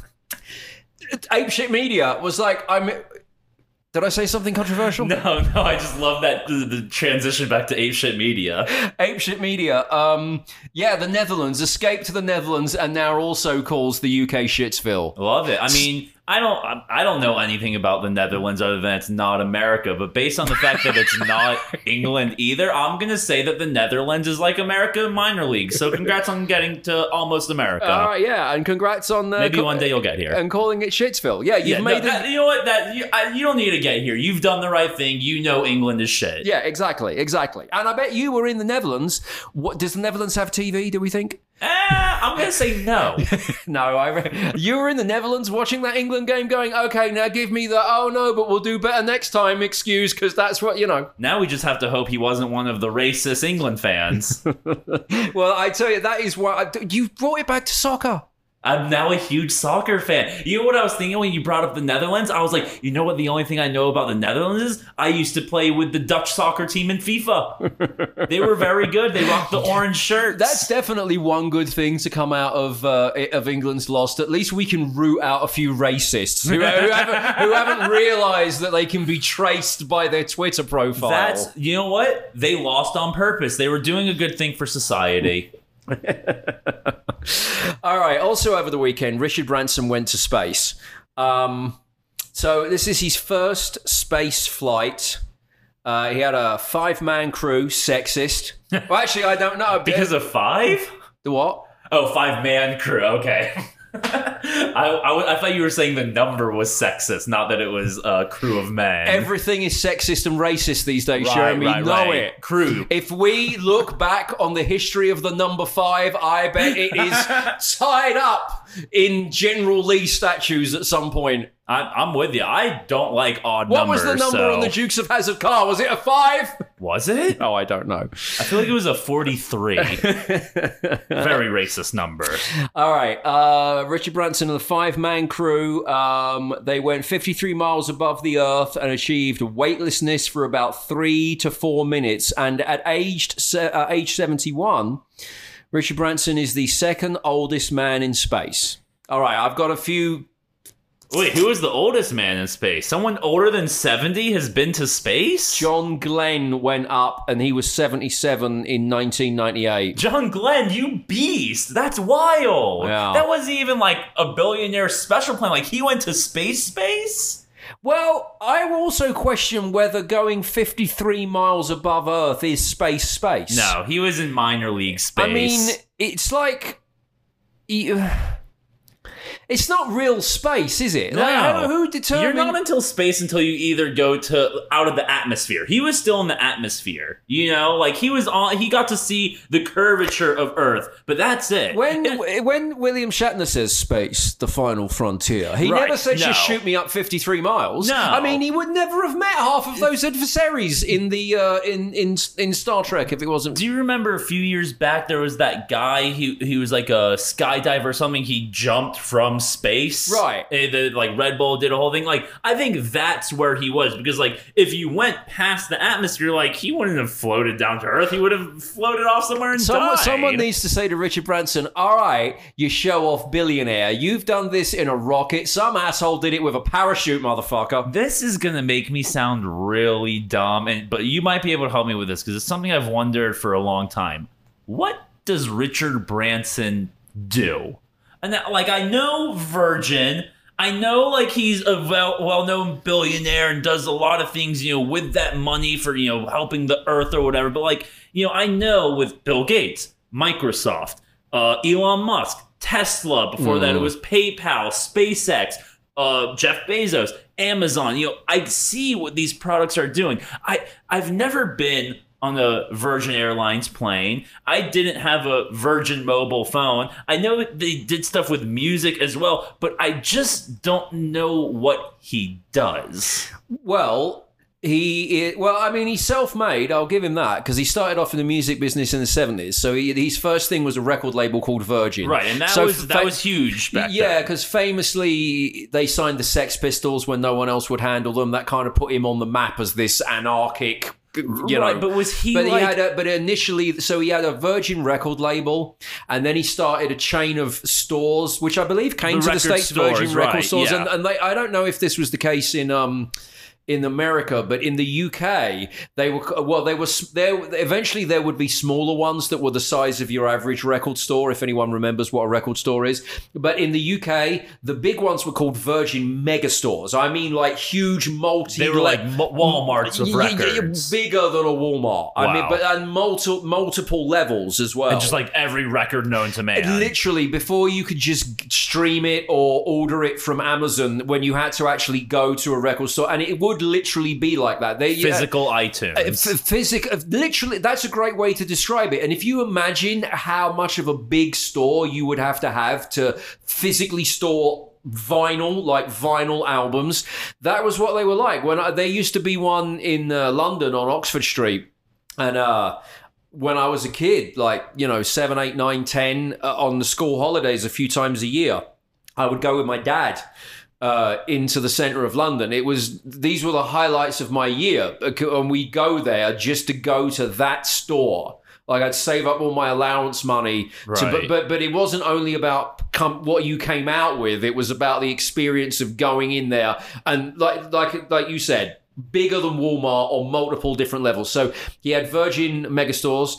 A: Apeshit Media was like, I'm. Did I say something controversial?
C: no, no, I just love that the, the transition back to apeshit media.
A: Apeshit Media. Um, yeah, the Netherlands escaped to the Netherlands and now also calls the UK Shitsville.
C: Love it. I mean, I don't, I don't know anything about the Netherlands other than it's not America. But based on the fact that it's not England either, I'm gonna say that the Netherlands is like America minor league. So congrats on getting to almost America.
A: All right, yeah, and congrats on uh,
C: Maybe
A: co-
C: one day you'll get here.
A: and calling it Shitsville. Yeah, you've
C: yeah,
A: made
C: no,
A: it.
C: that- you know what? That you, I, you don't need to get here. You've done the right thing. You know England is shit.
A: Yeah, exactly, exactly. And I bet you were in the Netherlands. What does the Netherlands have TV? Do we think?
C: Eh, I'm gonna say no.
A: No, I. Re- you were in the Netherlands watching that England game, going, "Okay, now give me the oh no, but we'll do better next time." Excuse, because that's what you know.
C: now we just have to hope he wasn't one of the racist England fans.
A: Well, I tell you, that is why I, you brought it back to soccer.
C: I'm now a huge soccer fan. You know what I was thinking when you brought up the Netherlands? I was like, you know what? The only thing I know about the Netherlands is I used to play with the Dutch soccer team in FIFA. they were very good. They rocked the orange shirts.
A: That's definitely one good thing to come out of uh, of England's lost. At least we can root out a few racists who, who haven't, who haven't realised that they can be traced by their Twitter profile.
C: That's you know what? They lost on purpose. They were doing a good thing for society.
A: All right. Also, over the weekend, Richard Branson went to space. Um, so this is his first space flight. Uh, he had a five-man crew, sexist. well, actually, I don't know
C: Because of five?
A: the what?
C: Oh, five man crew. Okay. I, I, I thought you were saying the number was sexist, not that it was a crew of men.
A: Everything is sexist and racist these days,
C: Right,
A: Jeremy.
C: right,
A: know
C: right.
A: it.
C: Crew.
A: If we look back on the history of the number five, I bet it is tied up in General Lee statues at some point.
C: I, I'm with you. I don't like odd
A: What
C: numbers.
A: What was the number
C: so-
A: on the Dukes of Hazzard car? Was it a five?
C: Was it?
A: Oh, I don't know.
C: I feel like it was a 43. Very racist number.
A: All right. Uh, Richard Branson and the five man crew. Um, they went 53 miles above the Earth and achieved weightlessness for about three to four minutes. And at aged uh, age 71, Richard Branson is the second oldest man in space. All right. I've got a few.
C: Wait, who is the oldest man in space? Someone older than 70 has been to space?
A: John Glenn went up and he was 77 in 1998.
C: John Glenn, you beast! That's wild.
A: Yeah.
C: That wasn't even like a billionaire special plan. Like he went to space, space.
A: Well, I also question whether going 53 miles above Earth is space space.
C: No, he was in minor league space.
A: I mean, it's like. you- It's not real space, is it?
C: No.
A: Like, who
C: You're not until space until you either go to out of the atmosphere. He was still in the atmosphere, you know, like he was on. He got to see the curvature of Earth, but that's it.
A: when when William Shatner says space, the final frontier, he
C: Right,
A: never said just shoot me up fifty three miles.
C: No.
A: I mean he would never have met half of those adversaries in the uh, in in in Star Trek if it wasn't.
C: Do you remember a few years back there was that guy he he was like a skydiver or something he jumped from space.
A: Right.
C: and the, like Red Bull did a whole thing. Like I think that's where he was because like if you went past the atmosphere like he wouldn't have floated down to earth. He would have floated off somewhere and
A: Someone,
C: died.
A: someone needs to say to Richard Branson, all right, you show off billionaire, you've done this in a rocket. Some asshole did it with a parachute, motherfucker.
C: this is gonna make me sound really dumb and but you might be able to help me with this because it's something I've wondered for a long time. What does Richard Branson do and that, like I know Virgin. I know like he's a well well known billionaire and does a lot of things, you know, with that money for, you know, helping the earth or whatever. But like, you know, I know with Bill Gates, Microsoft, uh, Elon Musk, Tesla, before that it was PayPal, SpaceX, uh, Jeff Bezos, Amazon. You know, I see what these products are doing. I I've never been on a Virgin Airlines plane. I didn't have a Virgin mobile phone. I know they did stuff with music as well, but I just don't know what he does.
A: Well, he i- well, I mean, he's self-made. I'll give him that because he started off in the music business in the seventies. So he, his first thing was a record label called Virgin,
C: Right, and that
A: So
C: was that
A: fa-
C: was huge back
A: yeah, because famously they signed the Sex Pistols when no one else would handle them. That kind of put him on the map as this anarchic. You
C: Right,
A: know,
C: but was he
A: But
C: like-
A: he had a, but initially, so he had a Virgin record label, and then he started a chain of stores, which I believe came
C: The
A: to the states,
C: stores,
A: Virgin record
C: right,
A: stores,
C: yeah.
A: and, and they, I don't know if this was the case in um in America, but in the UK, they were well. They were there. Eventually, there would be smaller ones that were the size of your average record store, if anyone remembers what a record store is. But in the UK, the big ones were called Virgin Mega Stores. I mean, like huge multi.
C: They were like Walmarts of records.
A: bigger than a Walmart. I mean, but and multi- multiple levels as well.
C: And just like every record known to man.
A: Literally, before you could just stream it or order it from Amazon, when you had to actually go to a record store, and it would literally be like that. They
C: Physical
A: uh,
C: iTunes.
A: f- physic, uh, literally, that's a great way to describe it. And if you imagine how much of a big store you would have to have to physically store vinyl, like vinyl albums, that was what they were like. When I, there used to be one in uh, London on Oxford Street, and uh, when I was a kid, like you know, seven, eight, nine, ten, uh, on the school holidays, a few times a year, I would go with my dad uh, into the center of London. It was these were the highlights of my year, and we go there just to go to that store. Like I'd save up all my allowance money, to,
C: Right.
A: but but but it wasn't only about come, what you came out with. It was about the experience of going in there and like like like you said, bigger than Walmart on multiple different levels. So he had Virgin Megastores.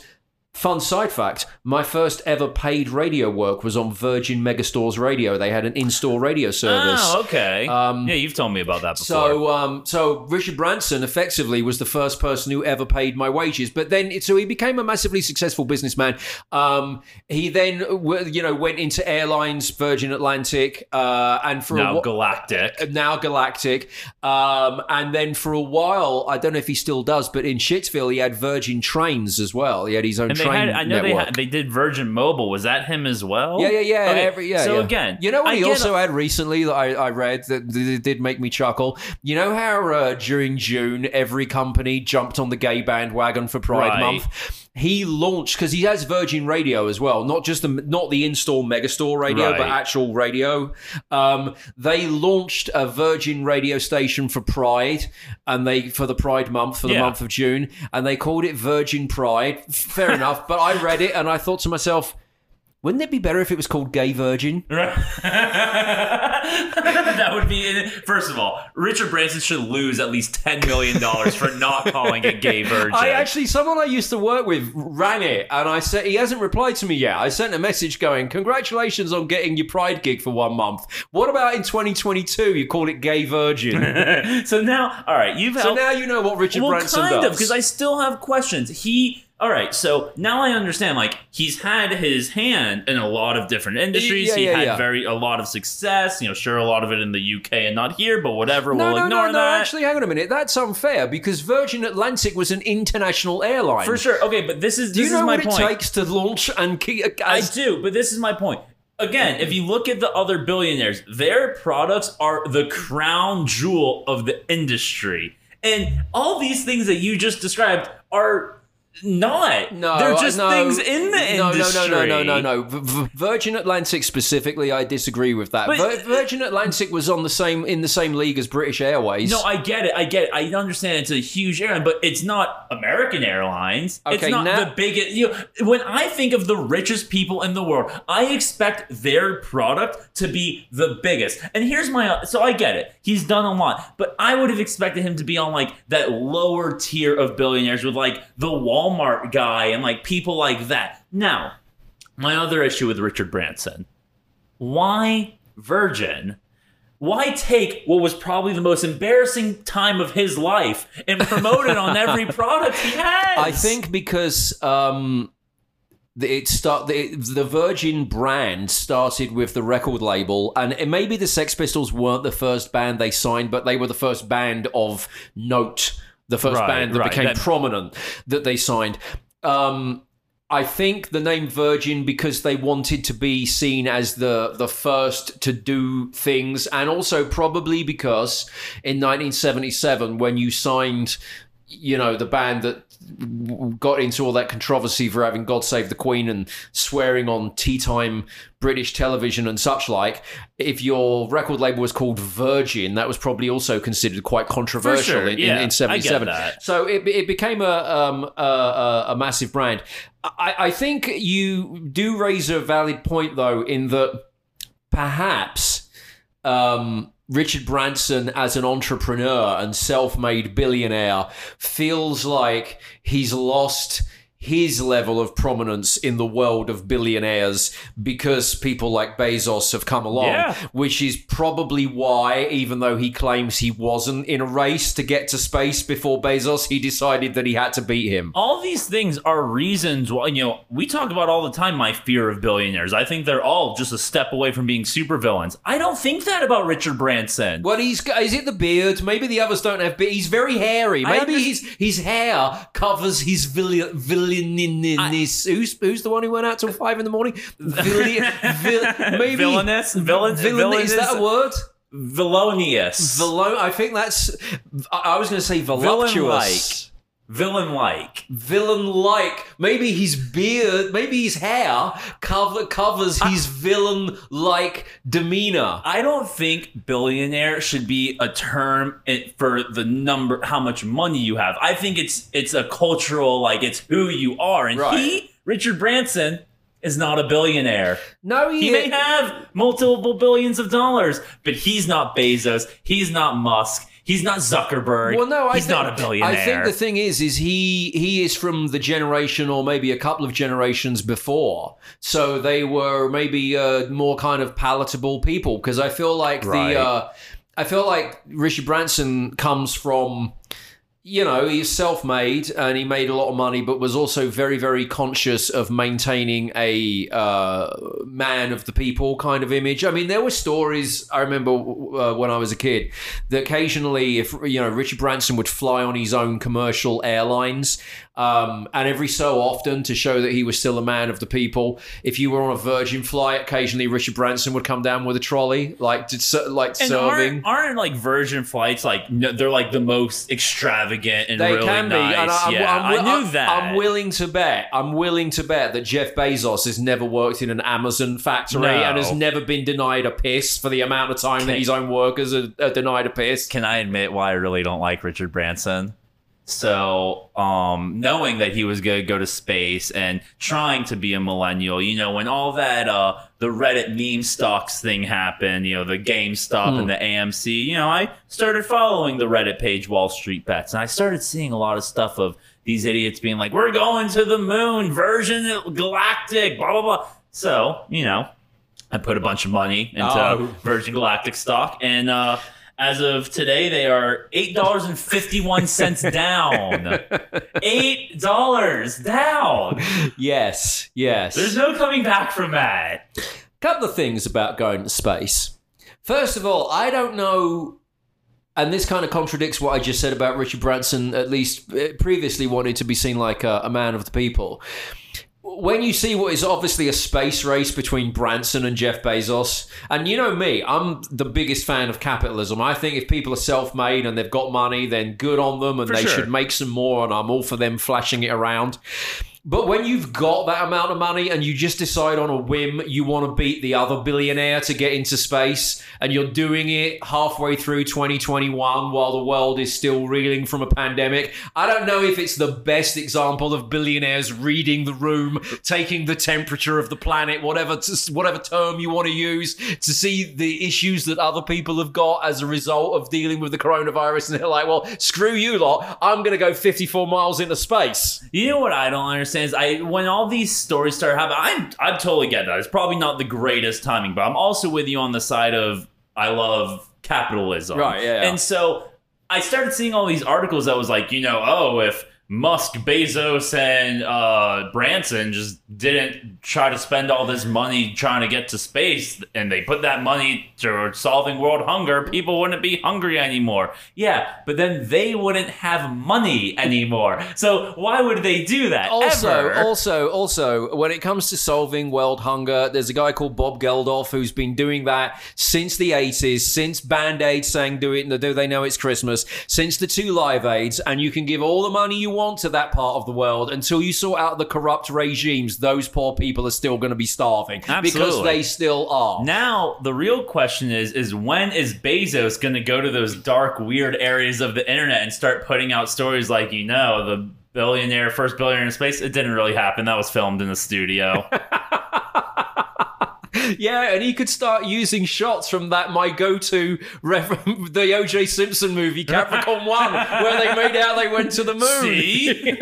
A: Fun side fact: my first ever paid radio work was on Virgin Megastores Radio. They had an in-store radio service.
C: Oh, okay.
A: Um,
C: yeah, you've told me about that before.
A: So, um, so Richard Branson effectively was the first person who ever paid my wages. But then, so he became a massively successful businessman. Um, he then, you know, went into airlines, Virgin Atlantic, uh, and for a
C: now
A: wh-
C: Galactic.
A: now Galactic, um, and then for a while, I don't know if he still does, but in Shitsville, he had Virgin Trains as well. He had his own
C: And they
A: train
C: had, I know they had, they did Virgin Mobile. Was that him as well?
A: Yeah, yeah, yeah.
C: Okay,
A: Every, yeah
C: so
A: yeah.
C: again,
A: you know what
C: I
A: he also had recently that I, I read that d- did make me chuckle. You know how uh, during June every company jumped on the gay bandwagon for Pride
C: Right.
A: Month. He launched because he has Virgin Radio as well, not just the not the in-store megastore radio, but actual radio. Um, they launched a Virgin radio station for Pride, and they for the Pride month for the
C: Yeah.
A: month of June, and they called it Virgin Pride. Fair enough, but I read it and I thought to myself. Wouldn't it be better if it was called Gay Virgin?
C: that would be first of all, Richard Branson should lose at least ten million dollars for not calling it gay virgin.
A: I actually, someone I used to work with ran it, and I said he hasn't replied to me yet. I sent a message going, "Congratulations on getting your Pride gig for one month. What about in 2022? You call it Gay Virgin."
C: so now, all right, you've
A: so now you know what Richard
C: well,
A: Branson
C: kind
A: does.
C: of, because I still have questions. He. All right, so now I understand. Like he's had his hand in a lot of different industries.
A: Yeah,
C: he
A: yeah,
C: had
A: yeah.
C: very a lot of success. You know, sure, a lot of it in the UK and not here, but whatever.
A: no,
C: we'll
A: no,
C: ignore
A: no, no.
C: that.
A: Actually, hang on a minute. That's unfair because Virgin Atlantic was an international airline.
C: For sure. Okay, but this is
A: Do
C: this
A: you know what
C: point.
A: it takes to launch and keep?
C: Uh, I do, but this is my point. Again, if you look at the other billionaires, their products are the crown jewel of the industry. And all these things that you just described are not.
A: No,
C: They're just
A: no,
C: things in the
A: no,
C: industry.
A: No, no, no, no, no, no. V- Virgin Atlantic specifically, I disagree with that.
C: But-
A: Vir- Virgin Atlantic was on the same in the same league as British Airways.
C: No, I get it. I get it. I understand it's a huge airline, but it's not American Airlines. it's
A: Okay,
C: not
A: now-
C: the biggest. You know, when I think of the richest people in the world, I expect their product to be the biggest. And here's my. So I get it. He's done a lot, but I would have expected him to be on like that lower tier of billionaires with like the Walmart guy and like people like that. Now, my other issue with Richard Branson why Virgin? Why take what was probably the most embarrassing time of his life and promote it on every product he has?
A: I think because um, the- it start the, the Virgin brand started with the record label, and it, maybe the Sex Pistols weren't the first band they signed, but they were the first band of note, the first
C: Right,
A: band that
C: right,
A: became
C: that-
A: prominent that they signed. Um, I think the name Virgin because they wanted to be seen as the the first to do things, and also probably because in 1977 when you signed, you know, the band that got into all that controversy for having God Save the Queen and swearing on tea time British television and such like. If your record label was called Virgin, that was probably also considered quite controversial
C: sure,
A: in,
C: yeah,
A: in, in
C: get
A: 77.
C: that.
A: So it, it became a, um, a, a, a massive brand. I, I think you do raise a valid point, though, in that perhaps um, Richard Branson, as an entrepreneur and self made billionaire, feels like he's lost his level of prominence in the world of billionaires because people like Bezos have come along,
C: Yeah.
A: which is probably why, even though he claims he wasn't in a race to get to space before Bezos, he decided that he had to beat him.
C: all these things are reasons why you know we talk about all the time my fear of billionaires i think they're all just a step away from being supervillains i don't think that about richard branson
A: Well, he's got- is it the beard? Maybe the others don't have beard. He's very hairy. Maybe his his hair covers his villain villaininess. Who's who's the one who went out till five in the morning? Villian, vil, maybe
C: villainous villain
A: Villain, is that a word?
C: villainous
A: Velo- I think that's. I I was going to say voluptuous.
C: Villain like
A: Villain like. Maybe his beard, maybe his hair cover covers his villain like demeanor.
C: I don't think billionaire should be a term for the number, how much money you have. I think it's it's a cultural, like it's who you are. And
A: Right.
C: he, Richard Branson, is not a billionaire.
A: No, he,
C: He may have multiple billions of dollars, but he's not Bezos. He's not Musk. He's not Zuckerberg.
A: Well, no, I
C: he's
A: think,
C: not a billionaire.
A: I think the thing is, is he he is from the generation, or maybe a couple of generations before, so they were maybe uh, more kind of palatable people. Because I feel like
C: Right.
A: the uh, I feel like Richard Branson comes from. You know, he's self made and he made a lot of money, but was also very, very conscious of maintaining a uh, man of the people kind of image. I mean, there were stories I remember uh, when I was a kid that occasionally, if you know, Richard Branson would fly on his own commercial airlines, um, and every so often to show that he was still a man of the people. If you were on a Virgin flight, occasionally Richard Branson would come down with a trolley, like to, like
C: and
A: serving.
C: aren't, aren't like Virgin flights like no, they're like the most extravagant and
A: They
C: really
A: can be,
C: nice.
A: I, I'm-
C: yeah,
A: I'm,
C: i
A: wi-
C: knew
A: I'm-
C: that.
A: I'm willing to bet. I'm willing to bet that Jeff Bezos has never worked in an Amazon factory
C: No.
A: and has never been denied a piss for the amount of time that
C: Okay.
A: his own workers are, are denied a piss.
C: Can I admit why I really don't like Richard Branson? So, um, knowing that he was going to go to space and trying to be a millennial, you know, when all that, uh, the Reddit meme stocks thing happened, you know, the GameStop and the AMC, you know, I started following the Reddit page Wall Street Bets and I started seeing a lot of stuff of these idiots being like, we're going to the moon, Virgin Galactic, blah, blah, blah. So, you know, I put a bunch of money into
A: Oh.
C: Virgin Galactic stock, and uh, as of today, they are eight dollars and fifty-one cents down. Eight dollars down.
A: Yes, yes.
C: There's no coming back from that.
A: couple of things about going to space. First of all, I don't know, and this kind of contradicts what I just said about Richard Branson, at least uh, previously wanted to be seen like a, a man of the people. When you see what is obviously a space race between Branson and Jeff Bezos, and you know me, I'm the biggest fan of capitalism. I think if people are self made and they've got money, then good on them and
C: For
A: they
C: sure.
A: should make some more, and I'm all for them flashing it around. But when you've got that amount of money and you just decide on a whim you want to beat the other billionaire to get into space, and you're doing it halfway through 2021 while the world is still reeling from a pandemic, I don't know if it's the best example of billionaires reading the room, taking the temperature of the planet, whatever whatever term you want to use, to see the issues that other people have got as a result of dealing with the coronavirus, and they're like, "Well, screw you lot, I'm going to go 54 miles into space."
C: You know what I don't understand? Understand is I when all these stories start happening, I I totally get that. It's probably not the greatest timing, but I'm also with you on the side of I love capitalism.
A: Right, yeah, yeah.
C: And so I started seeing all these articles that was like, you know, oh, if Musk, Bezos, and uh, Branson just didn't try to spend all this money trying to get to space, and they put that money to solving world hunger, people wouldn't be hungry anymore. Yeah, but then they wouldn't have money anymore. So why would they do that?
A: Also,
C: ever?
A: also, also, when it comes to solving world hunger, there's a guy called Bob Geldof who's been doing that since the 80s, since Band Aid sang "Do It," and "Do They Know It's Christmas," since the two Live Aids, and you can give all the money you want to that part of the world until you sort out the corrupt regimes. Those poor people are still going to be starving because they still are.
C: Now the real question is: is when is Bezos going to go to those dark, weird areas of the internet and start putting out stories like you know the billionaire, first billionaire in space? It didn't really happen. That was filmed in the studio.
A: Yeah, and he could start using shots from that my go-to ref- the O.J. Simpson movie Capricorn One, where they made out they went to the moon.
C: See?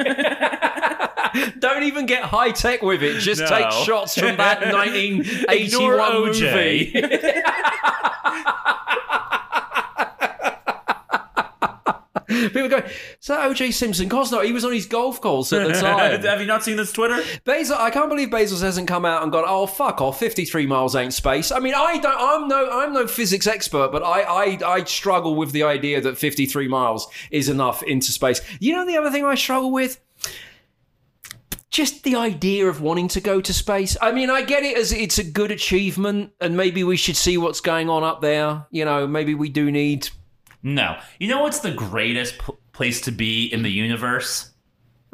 A: Don't even get high tech with it. Just
C: No.
A: take shots from that
C: Ignore
A: 1981
C: OJ.
A: movie. People go, is that O.J. Simpson? Of course not. He was on his golf course at the time.
C: Have you not seen this Twitter?
A: Basil, I can't believe Bezos hasn't come out and gone, "Oh fuck off, fifty-three miles ain't space." I mean, I don't, I'm no, I'm no physics expert, but I, I, I struggle with the idea that fifty-three miles is enough into space. You know, the other thing I struggle with. Just the idea of wanting to go to space. I mean, I get it as it's a good achievement, and maybe we should see what's going on up there. You know, maybe we do need.
C: No. You know what's the greatest p- place to be in the universe?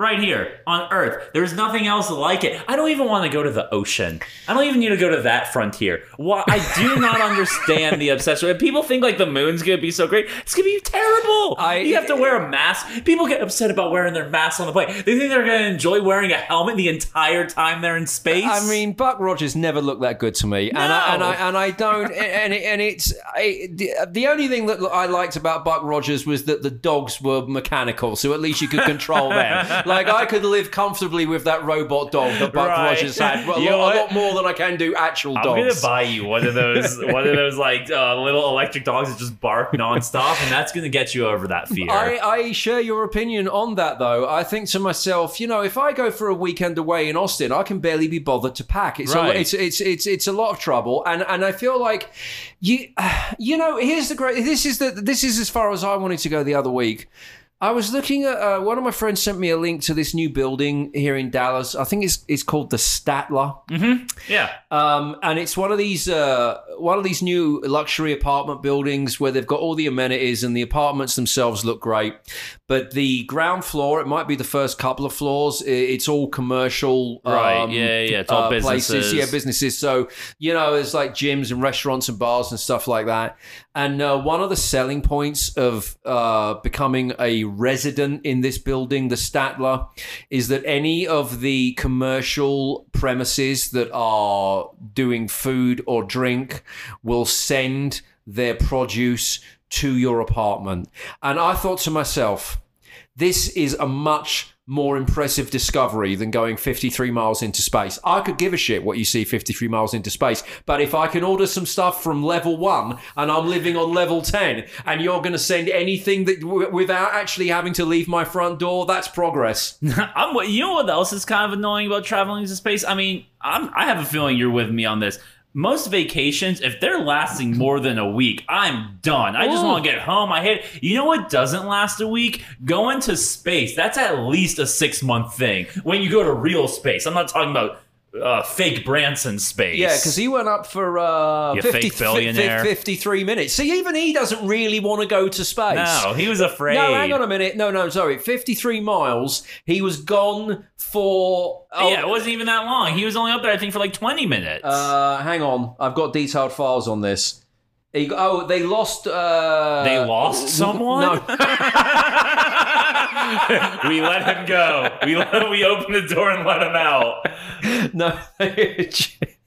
C: Right here on Earth. There's nothing else like it. I don't even want to go to the ocean. I don't even need to go to that frontier. Why? I do not understand the obsession. And people think like the moon's gonna be so great. It's gonna be terrible.
A: I-
C: you have to wear a mask. People get upset about wearing their masks on the plane. They think they're gonna enjoy wearing a helmet the entire time they're in space.
A: I mean, Buck Rogers never looked that good to me, and I, and I and I don't, and it, and it's I, the, the only thing that I liked about Buck Rogers was that the dogs were mechanical, so at least you could control them. like I could live comfortably with that robot dog that Buck
C: Right.
A: Rogers had, a, lot, a lot more than I can do actual dogs.
C: I'm gonna buy you one of those, one of those like uh, little electric dogs that just bark nonstop, and that's gonna get you over that fear.
A: I, I share your opinion on that, though. I think to myself, you know, if I go for a weekend away in Austin, I can barely be bothered to pack. It's
C: Right.
A: a, it's it's it's it's a lot of trouble, and and I feel like you you know here's the great. This is the this is as far as I wanted to go the other week. I was looking at uh, one of my friends sent me a link to this new building here in Dallas. I think it's it's called the Statler.
C: yeah,
A: Um, and it's one of these uh, one of these new luxury apartment buildings where they've got all the amenities and the apartments themselves look great. But the ground floor, it might be the first couple of floors. It's all commercial,
C: Right,
A: um,
C: yeah, yeah, it's all
A: places.
C: businesses.
A: Yeah, businesses. So you know, it's like gyms and restaurants and bars and stuff like that. And uh, one of the selling points of uh, becoming a resident in this building, the Statler, is that any of the commercial premises that are doing food or drink will send their produce to your apartment. And I thought to myself, this is a much more impressive discovery than going 53 miles into space. I could give a shit what you see 53 miles into space, but if I can order some stuff from level 1 and I'm living on level 10 and you're going to send anything that w- without actually having to leave my front door, that's progress.
C: I'm. You know what else is kind of annoying about traveling to space? I mean, I'm. I have a feeling you're with me on this. Most vacations, if they're lasting more than a week, I'm done. I just want to get home. I hate. You know what doesn't last a week? Going to space. That's at least a six month thing. When you go to real space, I'm not talking about uh, fake Branson space.
A: Yeah, because he went up for uh,
C: You
A: 50,
C: fake billionaire.
A: 53 minutes. See, even he doesn't really want to go to space.
C: no, he was afraid.
A: No, hang on a minute. No, no, sorry. 53 miles. He was gone for. Oh,
C: Yeah, it wasn't even that long. He was only up there, I think, for like 20 minutes.
A: Uh, hang on. I've got detailed files on this. He, oh, they lost. Uh,
C: they lost someone.
A: No.
C: we let him go. We let, we opened the door and let him out.
A: no.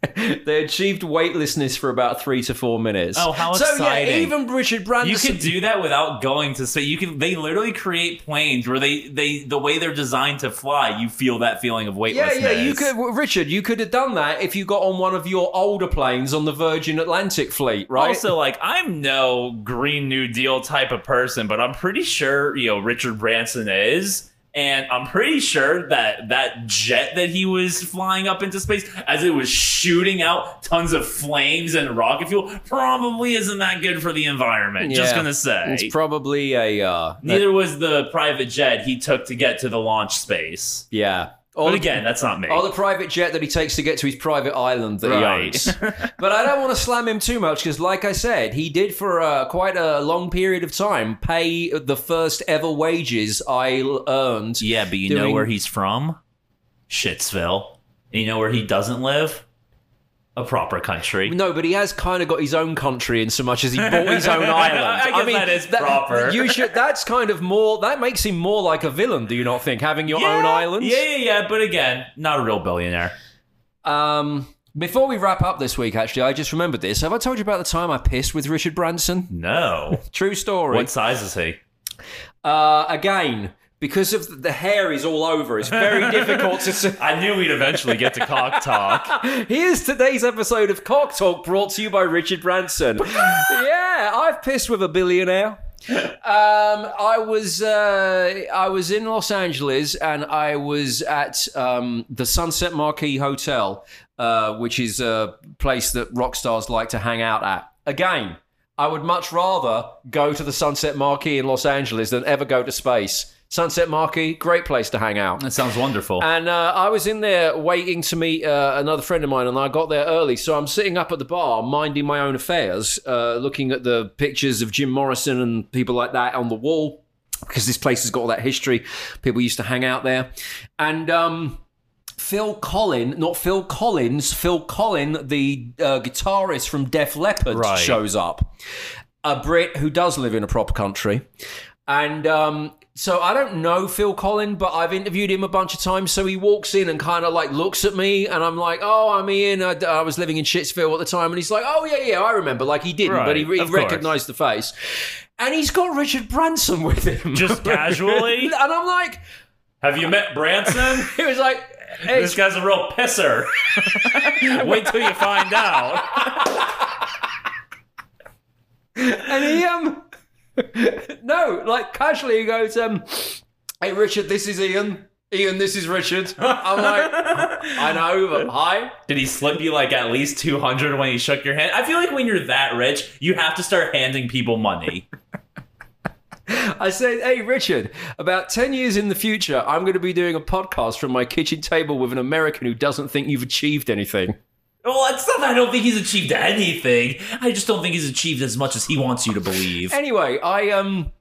A: they achieved weightlessness for about three to four minutes.
C: Oh, how
A: So yeah, even Richard Branson.
C: You could do that without going to space. You can. They literally create planes where they they the way they're designed to fly. You feel that feeling of weightlessness.
A: yeah, yeah. you could, Richard. You could have done that if you got on one of your older planes on the Virgin Atlantic fleet, right?
C: Also, like I'm no Green New Deal type of person, but I'm pretty sure you know Richard Branson is. And I'm pretty sure that that jet that he was flying up into space, as it was shooting out tons of flames and rocket fuel, probably isn't that good for the environment. Just gonna say.
A: it's probably a uh,
C: Neither was the private jet he took to get to the launch space.
A: yeah. Or
C: But
A: the-
C: again, that's not me.
A: or the private jet that he takes to get to his private island that
C: Right.
A: he owns. but I don't want to slam him too much because, like I said, he did for uh, quite a long period of time pay the first ever wages I earned.
C: yeah, but you know where he's from? Shitsville. And you know where he doesn't live? A proper country.
A: No, but he has kind of got his own country in so much as he bought his own island.
C: I guess that is proper.
A: You should. That's kind of more. That makes him more like a villain. Do you not think having your own island?
C: Yeah, yeah, yeah. But again, not a real billionaire.
A: Um. Before we wrap up this week, actually, I just remembered this. Have I told you about the time I pissed with Richard Branson?
C: No.
A: True story.
C: what size is he?
A: Uh, again, because of the hair is all over, it's very difficult to see.
C: I knew we'd eventually get to cock talk.
A: Here's today's episode of Cock Talk brought to you by Richard Branson. yeah, I've pissed with a billionaire. Um, I was uh, I was in Los Angeles and I was at um, the Sunset Marquis Hotel, uh, which is a place that rock stars like to hang out at. Again, I would much rather go to the Sunset Marquis in Los Angeles than ever go to space. Sunset Marquis, great place to hang out.
C: That sounds wonderful.
A: And uh, I was in there waiting to meet uh, another friend of mine, and I got there early. So I'm sitting up at the bar, minding my own affairs, uh, looking at the pictures of Jim Morrison and people like that on the wall, because this place has got all that history. People used to hang out there. And um, Phil Collen, not Phil Collins, Phil Collen, the uh, guitarist from Def Leppard,
C: Right.
A: shows up. A Brit who does live in a proper country. And um, so I don't know Phil Collen, but I've interviewed him a bunch of times. So he walks in and kind of like looks at me, and I'm like, "Oh, I'm Ian. I, I was living in Shitsville at the time." And he's like, "Oh yeah, yeah, I remember." Like he didn't, but he, he recognized the face. And he's got Richard Branson with him,
C: Just casually?
A: and I'm like,
C: Have you met Branson?
A: he was like, hey,
C: this guy's a real pisser. Wait till you find out.
A: and he um, no, like casually he goes, um, "Hey Richard, this is Ian. Ian, this is Richard." I'm like, I know, but hi.
C: Did he slip you like at least 200 when he shook your hand? I feel like when you're that rich, you have to start handing people money.
A: I said, "Hey, Richard, about ten years in the future, I'm going to be doing a podcast from my kitchen table with an American who doesn't think you've achieved anything."
C: Well, it's not that I don't think he's achieved anything. I just don't think he's achieved as much as he wants you to believe.
A: Anyway, I um.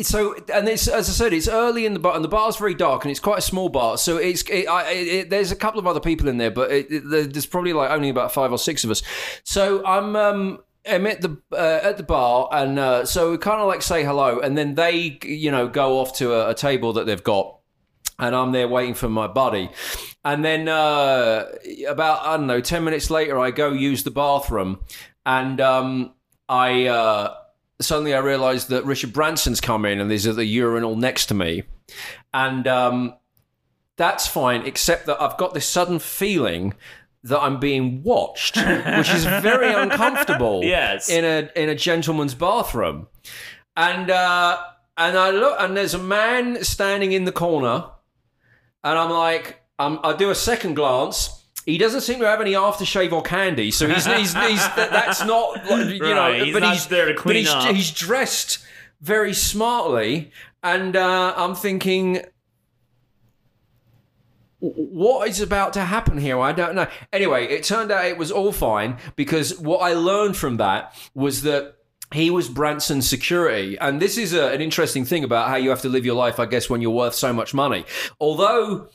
A: So and it's as I said, it's early in the bar, and the bar's very dark, and it's quite a small bar. So it's it, I, it, there's a couple of other people in there, but it, there's probably like only about five or six of us. So I'm um I'm at the uh, at the bar, and uh, so we kind of like say hello, and then they you know go off to a, a table that they've got, and I'm there waiting for my buddy. And then uh, about I don't know, ten minutes later, I go use the bathroom, and um, I uh, suddenly I realise that Richard Branson's come in, and there's at the urinal next to me, and um, that's fine, except that I've got this sudden feeling that I'm being watched, which is very uncomfortable.
C: Yes.
A: in a in a gentleman's bathroom, and uh, and I look, and there's a man standing in the corner, and I'm like, um, I do a second glance. He doesn't seem to have any aftershave or candy, so he's, he's, he's that's not you know.
C: Right, he's
A: but
C: not
A: he's
C: there to
A: but
C: clean
A: he's,
C: up.
A: he's dressed very smartly, and uh, I'm thinking, what is about to happen here? I don't know. Anyway, it turned out it was all fine because what I learned from that was that he was Branson's security. And this is a, an interesting thing about how you have to live your life, I guess, when you're worth so much money. Although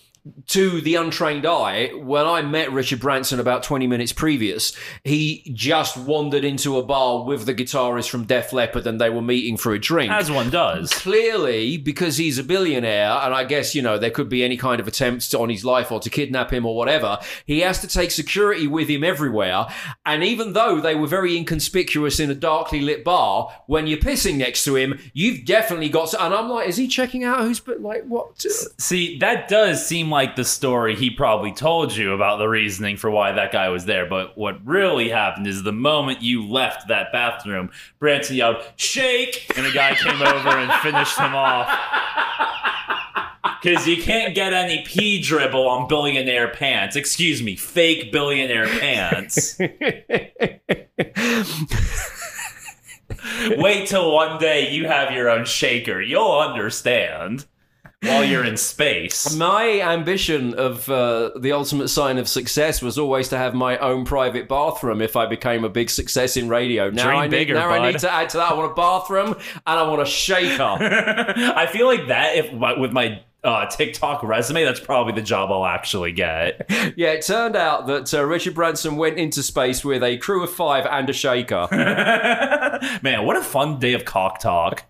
A: to the untrained eye, when I met Richard Branson about 20 minutes previous, he just wandered into a bar with the guitarist from Def Leppard and they were meeting for a drink.
C: As one does.
A: Clearly, because he's a billionaire, and I guess, you know, there could be any kind of attempts on his life or to kidnap him or whatever, he has to take security with him everywhere. And even though they were very inconspicuous in a darkly lit bar, when you're pissing next to him, you've definitely got to. And I'm like, is he checking out who's, but like, what?
C: See, that does seem like the story he probably told you about the reasoning for why that guy was there. But what really happened is the moment you left that bathroom, Branson yelled, Shake! And a guy came over and finished him off. Because you can't get any pee dribble on billionaire pants. Excuse me, fake billionaire pants. Wait till one day you have your own shaker. You'll understand while you're in space.
A: My ambition of uh, the ultimate sign of success was always to have my own private bathroom if I became a big success in radio. Now,
C: Dream
A: I, need,
C: bigger,
A: now I need to add to that. I want a bathroom and I want a shaker.
C: I feel like that if with my uh, TikTok resume, that's probably the job I'll actually get.
A: yeah, it turned out that uh, Richard Branson went into space with a crew of five and a shaker.
C: Man, what a fun day of cock talk.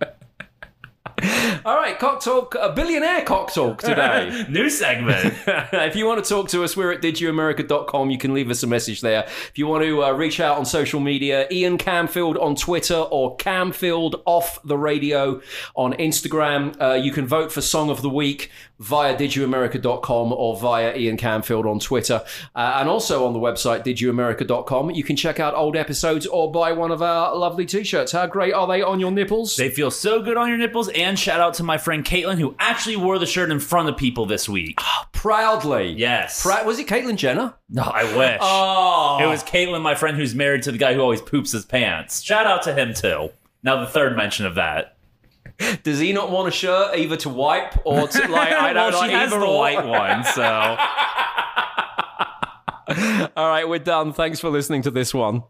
A: All right, cock talk, a billionaire cock talk today.
C: New segment.
A: if you want to talk to us, we're at didyouamerica.com. You can leave us a message there. If you want to uh, reach out on social media, Ian Camfield on Twitter or Camfield off the radio on Instagram. Uh, you can vote for Song of the Week via didyouamerica.com or via Ian Camfield on Twitter. Uh, and also on the website, didyouamerica.com, you can check out old episodes or buy one of our lovely t shirts. How great are they on your nipples?
C: they feel so good on your nipples. And shout out to my friend Caitlin, who actually wore the shirt in front of people this week.
A: Proudly.
C: Yes.
A: Was it Caitlin Jenner?
C: No, I wish.
A: Oh.
C: It was Caitlin, my friend, who's married to the guy who always poops his pants. Shout out to him too. Now the third mention of that.
A: Does he not want a shirt either to wipe or to like? I don't
C: well,
A: know.
C: she has
A: either
C: the white one, so
A: All right, we're done. Thanks for listening to this one.